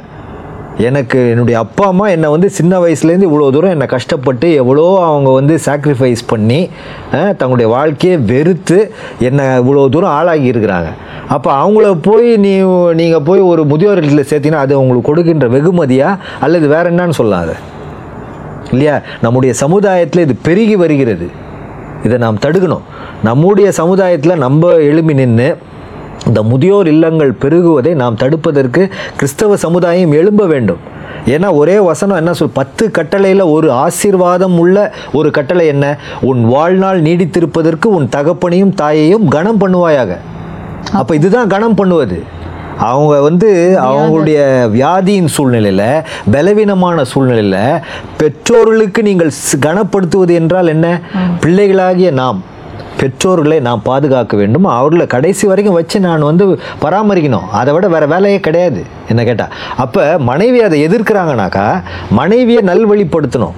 எனக்கு என்னுடைய அப்பா அம்மா என்னை வந்து சின்ன வயசுலேருந்து இவ்வளோ தூரம் என்னை கஷ்டப்பட்டு எவ்வளோ அவங்க வந்து சாக்ரிஃபைஸ் பண்ணி தங்களுடைய வாழ்க்கையை வெறுத்து என்னை இவ்வளோ தூரம் ஆளாகி இருக்கிறாங்க. அப்போ அவங்கள போய் நீ நீங்கள் போய் ஒரு முதியோர் இல்லத்தில் சேர்த்தீங்கன்னா அது உங்களுக்கு கொடுக்கின்ற வெகுமதியாக அல்லது வேறு என்னன்னு சொல்லலாம் அதை இல்லையா? நம்முடைய சமுதாயத்தில் இது பெருகி வருகிறது. இதை நாம் தடுக்கணும். நம்முடைய சமுதாயத்தில் நம்ம எழுப்பி நின்று இந்த முதியோர் இல்லங்கள் பெருகுவதை நாம் தடுப்பதற்கு கிறிஸ்தவ சமுதாயம் எழும்ப வேண்டும். ஏன்னா ஒரே வசனம் என்ன சொல் பத்து கட்டளையில் ஒரு ஆசீர்வாதம் உள்ள ஒரு கட்டளை என்ன? உன் வாழ்நாள் நீடித்திருப்பதற்கு உன் தகப்பனையும் தாயையும் கனம் பண்ணுவாயாக. அப்போ இதுதான் கனம் பண்ணுவது. அவங்க வந்து அவங்களுடைய வியாதியின் சூழ்நிலையில் பலவீனமான சூழ்நிலையில் பெற்றோர்களுக்கு நீங்கள் கனப்படுத்துவது என்றால் என்ன? பிள்ளைகளாகிய நாம். பெற்றோர்களை நான் பாதுகாக்க வேண்டும். அவர்களை கடைசி வரைக்கும் வச்சு நான் வந்து பராமரிக்கணும். அதை விட வேறு வேலையே கிடையாது. என்ன கேட்டால் அப்போ மனைவி அதை எதிர்க்கிறாங்கனாக்கா மனைவியை நல்வழிப்படுத்தணும்.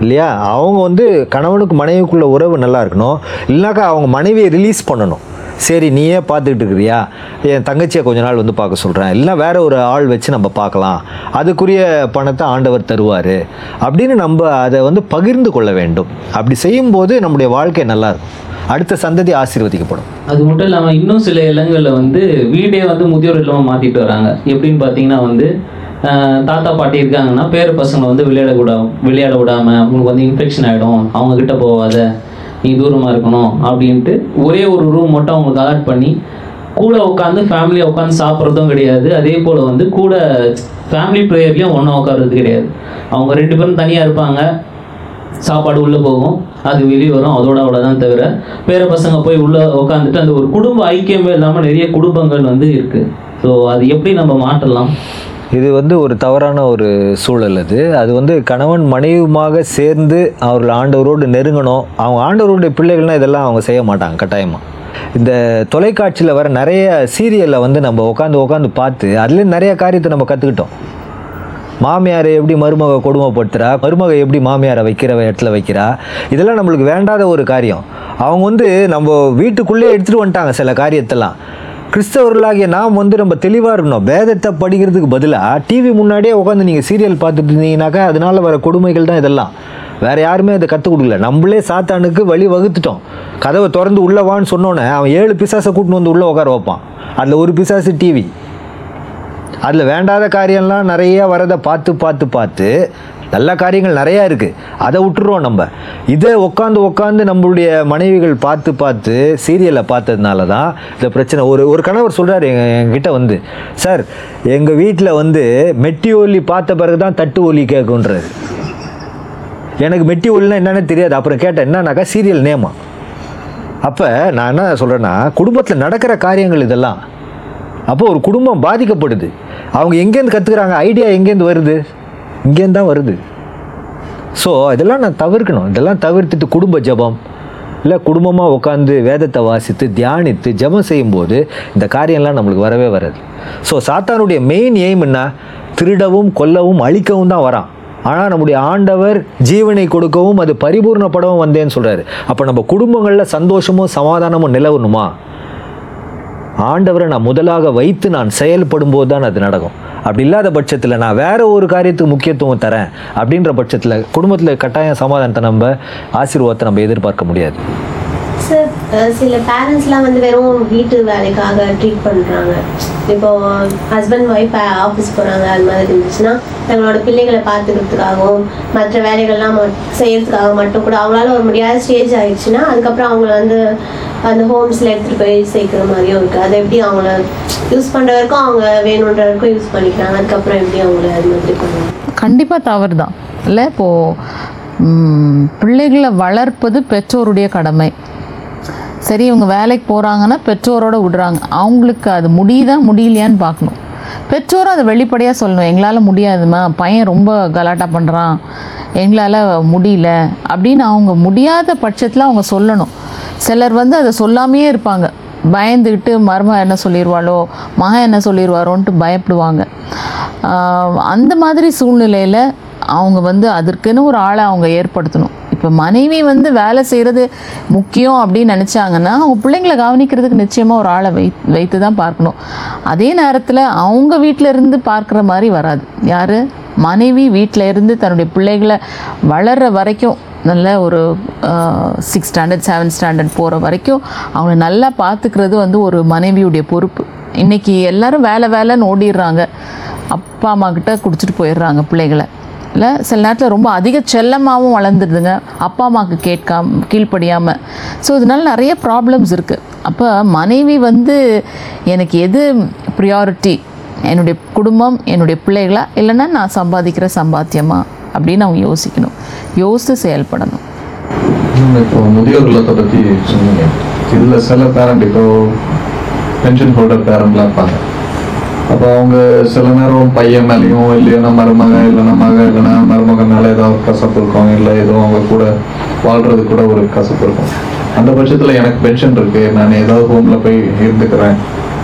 இல்லையா? அவங்க வந்து கணவனுக்கு மனைவிக்குள்ள உறவு நல்லா இருக்கணும். இல்லைனாக்கா அவங்க மனைவியை ரிலீஸ் பண்ணணும். சரி நீயே பார்த்துக்கிட்டு இருக்கிறியா? என் தங்கச்சியை கொஞ்ச நாள் வந்து பார்க்க சொல்கிறேன் இல்லைனா வேற ஒரு ஆள் வச்சு நம்ம பார்க்கலாம். அதுக்குரிய பணத்தை ஆண்டவர் தருவார். அப்படின்னு நம்ம அதை வந்து பகிர்ந்து கொள்ள வேண்டும். அப்படி செய்யும்போது நம்முடைய வாழ்க்கை நல்லா இருக்கும். அடுத்த சந்ததி ஆசீர்வதிக்கப்படும். அது மட்டும் இல்லாமல் இன்னும் சில இடங்களில் வந்து வீடே வந்து முதியோர் இல்லமாக மாற்றிட்டு வராங்க. எப்படின்னு பார்த்தீங்கன்னா வந்து தாத்தா பாட்டி இருக்காங்கன்னா பேர பசங்களை வந்து விளையாட விட விளையாட விடாமல் உங்களுக்கு வந்து இன்ஃபெக்ஷன் ஆகிடும் அவங்கக்கிட்ட போகாத. நீ தூரமாக இருக்கணும் அப்படின்ட்டு ஒரே ஒரு ரூம் மட்டும் அவங்களுக்கு அலாட் பண்ணி கூட உட்காந்து ஃபேமிலியாக உட்காந்து சாப்பிட்றதும் கிடையாது. அதே போல் வந்து கூட ஃபேமிலி ப்ரேயர்லேயும் ஒன்றா உட்காறது கிடையாது. அவங்க ரெண்டு பேரும் தனியாக இருப்பாங்க. சாப்பாடு உள்ளே போகும். அது வெளியே வரும். அதோட அவ்வளோதான் தவிர பேர பசங்க போய் உள்ளே உட்காந்துட்டு அந்த ஒரு குடும்ப ஐக்கியமே இல்லாமல் நிறைய குடும்பங்கள் வந்து இருக்குது ஸோ அது எப்படி நம்ம மாற்றலாம்? இது வந்து ஒரு தவறான ஒரு சூழல் அது. அது வந்து கணவன் மனைவியுமாக சேர்ந்து அவர்கள் ஆண்டவரோடு நெருங்கணும். அவங்க ஆண்டவருடைய பிள்ளைகள்னால் இதெல்லாம் அவங்க செய்ய மாட்டாங்க கட்டாயமாக இந்த தொலைக்காட்சியில் வர நிறைய சீரியலில் வந்து நம்ம உட்காந்து உட்காந்து பார்த்து அதுலேயும் நிறைய காரியத்தை நம்ம கற்றுக்கிட்டோம் மாமியாரை எப்படி மருமக கொடுமைப்படுத்துகிறா மருமக எப்படி மாமியாரை வைக்கிற இடத்துல வைக்கிறா? இதெல்லாம் நம்மளுக்கு வேண்டாத ஒரு காரியம். அவங்க வந்து நம்ம வீட்டுக்குள்ளே எடுத்துகிட்டு வந்துட்டாங்க சில காரியத்தெல்லாம். கிறிஸ்தவர்களாகிய நாம் வந்து நம்ம தெளிவாக இருக்கணும். வேதத்தை படிக்கிறதுக்கு பதிலாக டிவி முன்னாடியே உட்காந்து நீங்கள் சீரியல் பார்த்துட்டு இருந்தீங்கன்னாக்கா அதனால வர கொடுமைகள் தான் இதெல்லாம். வேறு யாருமே அதை கற்றுக் கொடுக்கல. நம்மளே சாத்தானுக்கு வழி வகுத்துட்டோம். கதவை திறந்து உள்ளே வான்னு சொன்னோன்னே அவன் ஏழு பிசாசை கூட்டின்னு வந்து உள்ளே உட்கார வைப்பான். அதில் ஒரு பிசாசு டிவி அதில் வேண்டாத காரியம்லாம் நிறைய வரதை பார்த்து பார்த்து பார்த்து நல்ல காரியங்கள் நிறையா இருக்குது அதை விட்டுருவோம் நம்ம. இதை உட்காந்து உட்காந்து நம்மளுடைய மனைவிகள் பார்த்து பார்த்து சீரியலை பார்த்ததுனால தான் இந்த பிரச்சனை. ஒரு ஒரு கணவர் சொல்கிறார் எங்கள் வந்து சார் எங்கள் வீட்டில் வந்து மெட்டி ஒலி பார்த்த பிறகு தான் தட்டு ஒலி கேட்குன்றது எனக்கு மெட்டி ஒலினா என்னென்னு தெரியாது. அப்புறம் கேட்டேன் என்னன்னாக்கா சீரியல் நேமா? அப்போ நான் என்ன சொல்கிறேன்னா குடும்பத்தில் நடக்கிற காரியங்கள் இதெல்லாம். அப்போ ஒரு குடும்பம் பாதிக்கப்படுது. அவங்க எங்கேருந்து கற்றுக்குறாங்க ஐடியா எங்கேருந்து வருது? இங்கேருந்து தான் வருது. ஸோ இதெல்லாம் நான் தவிர்க்கணும். இதெல்லாம் தவிர்த்துட்டு குடும்ப ஜெபம் இல்லை குடும்பமாக உட்காந்து வேதத்தை வாசித்து தியானித்து ஜெபம் செய்யும்போது இந்த காரியம்லாம் நம்மளுக்கு வரவே வராது. ஸோ சாத்தானுடைய மெயின் எய்ம் என்ன? திருடவும் கொல்லவும் அழிக்கவும் தான் வரான். ஆனால் நம்முடைய ஆண்டவர் ஜீவனை கொடுக்கவும் அது பரிபூர்ணப்படவும் வந்தேன்னு சொல்கிறாரு அப்போ நம்ம குடும்பங்களில் சந்தோஷமும் சமாதானமும் நிலவணுமா? ஆண்டவரை நான் முதலாக வைத்து நான் செயல்படும் போது தான் அது நடக்கும். அப்படி இல்லாத பட்சத்தில் நான் வேற ஒரு காரியத்துக்கு முக்கியத்துவம் தரேன் அப்படின்ற பட்சத்தில் குடும்பத்தில் கட்டாயம் சமாதானத்தை நம்ம ஆசீர்வாதத்தை நம்ம எதிர்பார்க்க முடியாது. சில பேரண்ட்ஸ்லாம் வந்து வெறும் வீட்டு வேலைக்காக ட்ரீட் பண்ணுறாங்க இப்போ ஹஸ்பண்ட் ஒய்ஃப் ஆஃபீஸ் போகிறாங்க அது மாதிரி இருந்துச்சுன்னா தங்களோட பிள்ளைகளை பார்த்துக்கிறதுக்காகவும் மற்ற வேலைகள்லாம் ம- செய்யறதுக்காக மட்டும் கூட அவங்களால ஒரு முடியாத ஸ்டேஜ் ஆயிடுச்சுன்னா அதுக்கப்புறம் அவங்கள வந்து அந்த ஹோம்ஸில் எடுத்துகிட்டு போய் சேர்க்குற மாதிரியும் இருக்குது அதை எப்படி அவங்கள யூஸ் பண்ணுற வரைக்கும் அவங்க வேணுன்ற வரைக்கும் யூஸ் பண்ணிக்கிறாங்க. அதுக்கப்புறம் எப்படி அவங்கள அது மாதிரி பண்ணுவாங்க? கண்டிப்பாக தவறு தான் இல்லை இப்போது பிள்ளைகளை வளர்ப்பது பெற்றோருடைய கடமை. சரி இவங்க வேலைக்கு போகிறாங்கன்னா பெற்றோரோட விடுறாங்க. அவங்களுக்கு அது முடியுதா முடியலையான்னு பார்க்கணும். பெற்றோரும் அதை வெளிப்படையாக சொல்லணும். எங்களால் முடியாதும்மா பையன் ரொம்ப கலாட்டா பண்ணுறான் எங்களால் முடியல அப்படின்னு அவங்க முடியாத பட்சத்தில் அவங்க சொல்லணும். சிலர் வந்து அதை சொல்லாமையே இருப்பாங்க. பயந்துக்கிட்டு மருமக என்ன சொல்லிடுவாளோ மகன் என்ன சொல்லிடுவாரோன்ட்டு பயப்படுவாங்க. அந்த மாதிரி சூழ்நிலையில் அவங்க வந்து அதற்குன்னு ஒரு ஆளை அவங்க ஏற்படுத்தணும். இப்போ மனைவி வந்து வேலை செய்கிறது முக்கியம் அப்படின்னு நினச்சாங்கன்னா அவங்க பிள்ளைங்களை கவனிக்கிறதுக்கு நிச்சயமாக ஒரு ஆளை வை வைத்து தான் பார்க்கணும். அதே நேரத்தில் அவங்க வீட்டில் இருந்து பார்க்குற மாதிரி வராது. யார்? மனைவி வீட்டில் இருந்து தன்னுடைய பிள்ளைகளை வளர்கிற வரைக்கும் நல்ல ஒரு சிக்ஸ் ஸ்டாண்டர்ட் செவன்த் ஸ்டாண்டர்ட் போகிற வரைக்கும் அவங்கள நல்லா பார்த்துக்கிறது வந்து ஒரு மனைவியுடைய பொறுப்பு. இன்றைக்கி எல்லாரும் வேலை வேலைன்னு ஓடிடுறாங்க. அப்பா அம்மா கிட்ட போயிடுறாங்க பிள்ளைகளை. இல்லை சில நேரத்தில் ரொம்ப அதிக செல்லமாகவும் வளர்ந்துடுதுங்க. அப்பா அம்மாவுக்கு கேட்காம கீழ்ப்படியாமல் ஸோ இதனால் நிறைய ப்ராப்ளம்ஸ் இருக்குது அப்போ மனைவி வந்து எனக்கு எது ப்ரியாரிட்டி என்னுடைய குடும்பம் என்னுடைய பிள்ளைகளா? இல்லைன்னா நான் சம்பாதிக்கிற சம்பாத்தியமா? அப்படின்னு அவங்க யோசிக்கணும். யோசித்து செயல்படணும். இப்போ முதியோர் இல்லத்தை பற்றி சொன்னீங்க. இதில் சில பேரண்ட் இப்போ பென்ஷன் ஹோல்டர் பேரண்ட்லாம் இருப்பாங்க. அப்போ அவங்க சில நேரம் பையன் மேலேயும் இல்லைன்னா மருமக இல்லைன்னா மக இல்லைன்னா மருமகன் மேலே ஏதாவது ஒரு கசப்பு இருக்கும் இல்லை ஏதோ அவங்க கூட வாழ்றது கூட ஒரு கசப்பு இருக்கும். அந்த பட்சத்தில் எனக்கு பென்ஷன் இருக்கு நான் ஏதாவது ஹோமில் போய் இருந்துக்கிறேன்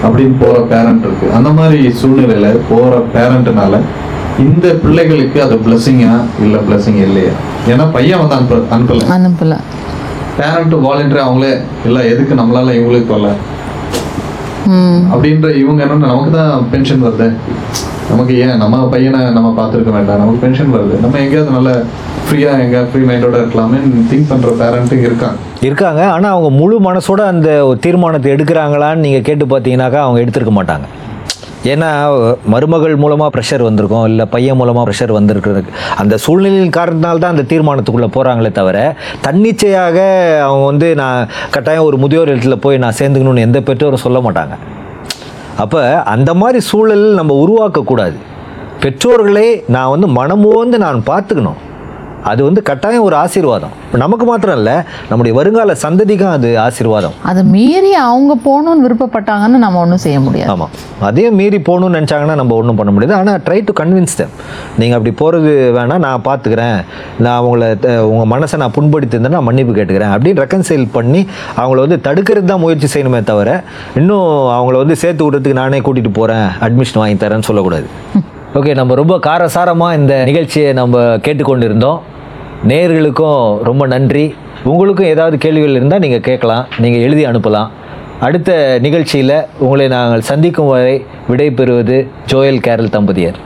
அப்படின்னு போகிற பேரண்ட் இருக்கு. அந்த மாதிரி சூழ்நிலையில போகிற பேரண்ட்னால இந்த பிள்ளைகளுக்கு அது பிளஸ்ஸிங்கா இல்லை பிளஸ்ஸிங் இல்லையா? ஏன்னா பையன் வந்து அனுப்ப அனுப்பல அனுப்பலை பேரண்ட் வாலண்டியர் அவங்களே இல்லை எதுக்கு நம்மளால இவங்களுக்கு ம் அப்படின்ற இவங்க என்னன்னா நமக்கு தான் பென்ஷன் வருது. நமக்கு ஏன் நம்ம பையனை நம்ம பார்த்துருக்க வேண்டாம். நமக்கு பென்ஷன் வருது. நம்ம எங்கேயாவது நல்ல ஃப்ரீயாக எங்க ஃப்ரீ மைண்டோட இருக்கலாமே திங்க் பண்ணுற பேரண்ட்டும் இருக்காங்க. இருக்காங்க. ஆனால் அவங்க முழு மனசோட அந்த ஒரு தீர்மானத்தை எடுக்கிறாங்களான்னு நீங்கள் கேட்டு பார்த்தீங்கன்னாக்கா அவங்க எடுத்திருக்க மாட்டாங்க. ஏன்னா மருமகள் மூலமாக ப்ரெஷர் வந்திருக்கும் இல்லை பையன் மூலமாக ப்ரெஷர் வந்திருக்கு அந்த சூழ்நிலையின் காரணத்தினால தான் அந்த தீர்மானத்துக்குள்ளே போகிறாங்களே தவிர தன்னிச்சையாக அவங்க வந்து நான் கட்டாயம் ஒரு முதியோர் இடத்துல போய் நான் சேர்ந்துக்கணும்னு எந்த பெற்றோரும் சொல்ல மாட்டாங்க. அப்போ அந்த மாதிரி சூழல் நம்ம உருவாக்கக்கூடாது. பெற்றோர்களே நான் வந்து மனமோந்து நான் பார்த்துக்கணும். அது வந்து கட்டாயம் ஒரு ஆசீர்வாதம். இப்ப நமக்கு மாத்திரம் இல்லை நம்முடைய வருங்கால சந்ததிக்கும் அது ஆசீர்வாதம். அதை மீறி அவங்க போகணுன்னு விருப்பப்பட்டாங்கன்னு நம்ம ஒன்றும் செய்ய முடியாது. ஆமாம் அதே மீறி போகணும்னு நினச்சாங்கன்னா நம்ம ஒன்றும் பண்ண முடியாது. ஆனால் ட்ரை டு கன்வின்ஸ் them. நீங்கள் அப்படி போகிறது வேணால் நான் பார்த்துக்கிறேன் நான் அவங்கள உங்கள் மனசை நான் புண்படுத்தியிருந்தேன் நான் மன்னிப்பு கேட்டுக்கிறேன் அப்படின்னு ரெக்கன்சைல் பண்ணி அவங்கள வந்து தடுக்கிறது தான் முயற்சி செய்யணுமே தவிர இன்னும் அவங்கள வந்து சேர்த்து விடுறதுக்கு நானே கூட்டிகிட்டு போகிறேன் அட்மிஷன் வாங்கி தரேன்னு சொல்லக்கூடாது. ஓகே நம்ம ரொம்ப காரசாரமாக இந்த நிகழ்ச்சியை நம்ம கேட்டுக்கொண்டு இருந்தோம் நேர்களுக்கும் ரொம்ப நன்றி. உங்களுக்கும் ஏதாவது கேள்விகள் இருந்தால் நீங்கள் கேட்கலாம் நீங்கள் எழுதி அனுப்பலாம். அடுத்த நிகழ்ச்சியில் உங்களை நாங்கள் சந்திக்கும் வரை விடை பெறுவது ஜோயல் கேரல் தம்பதியர்.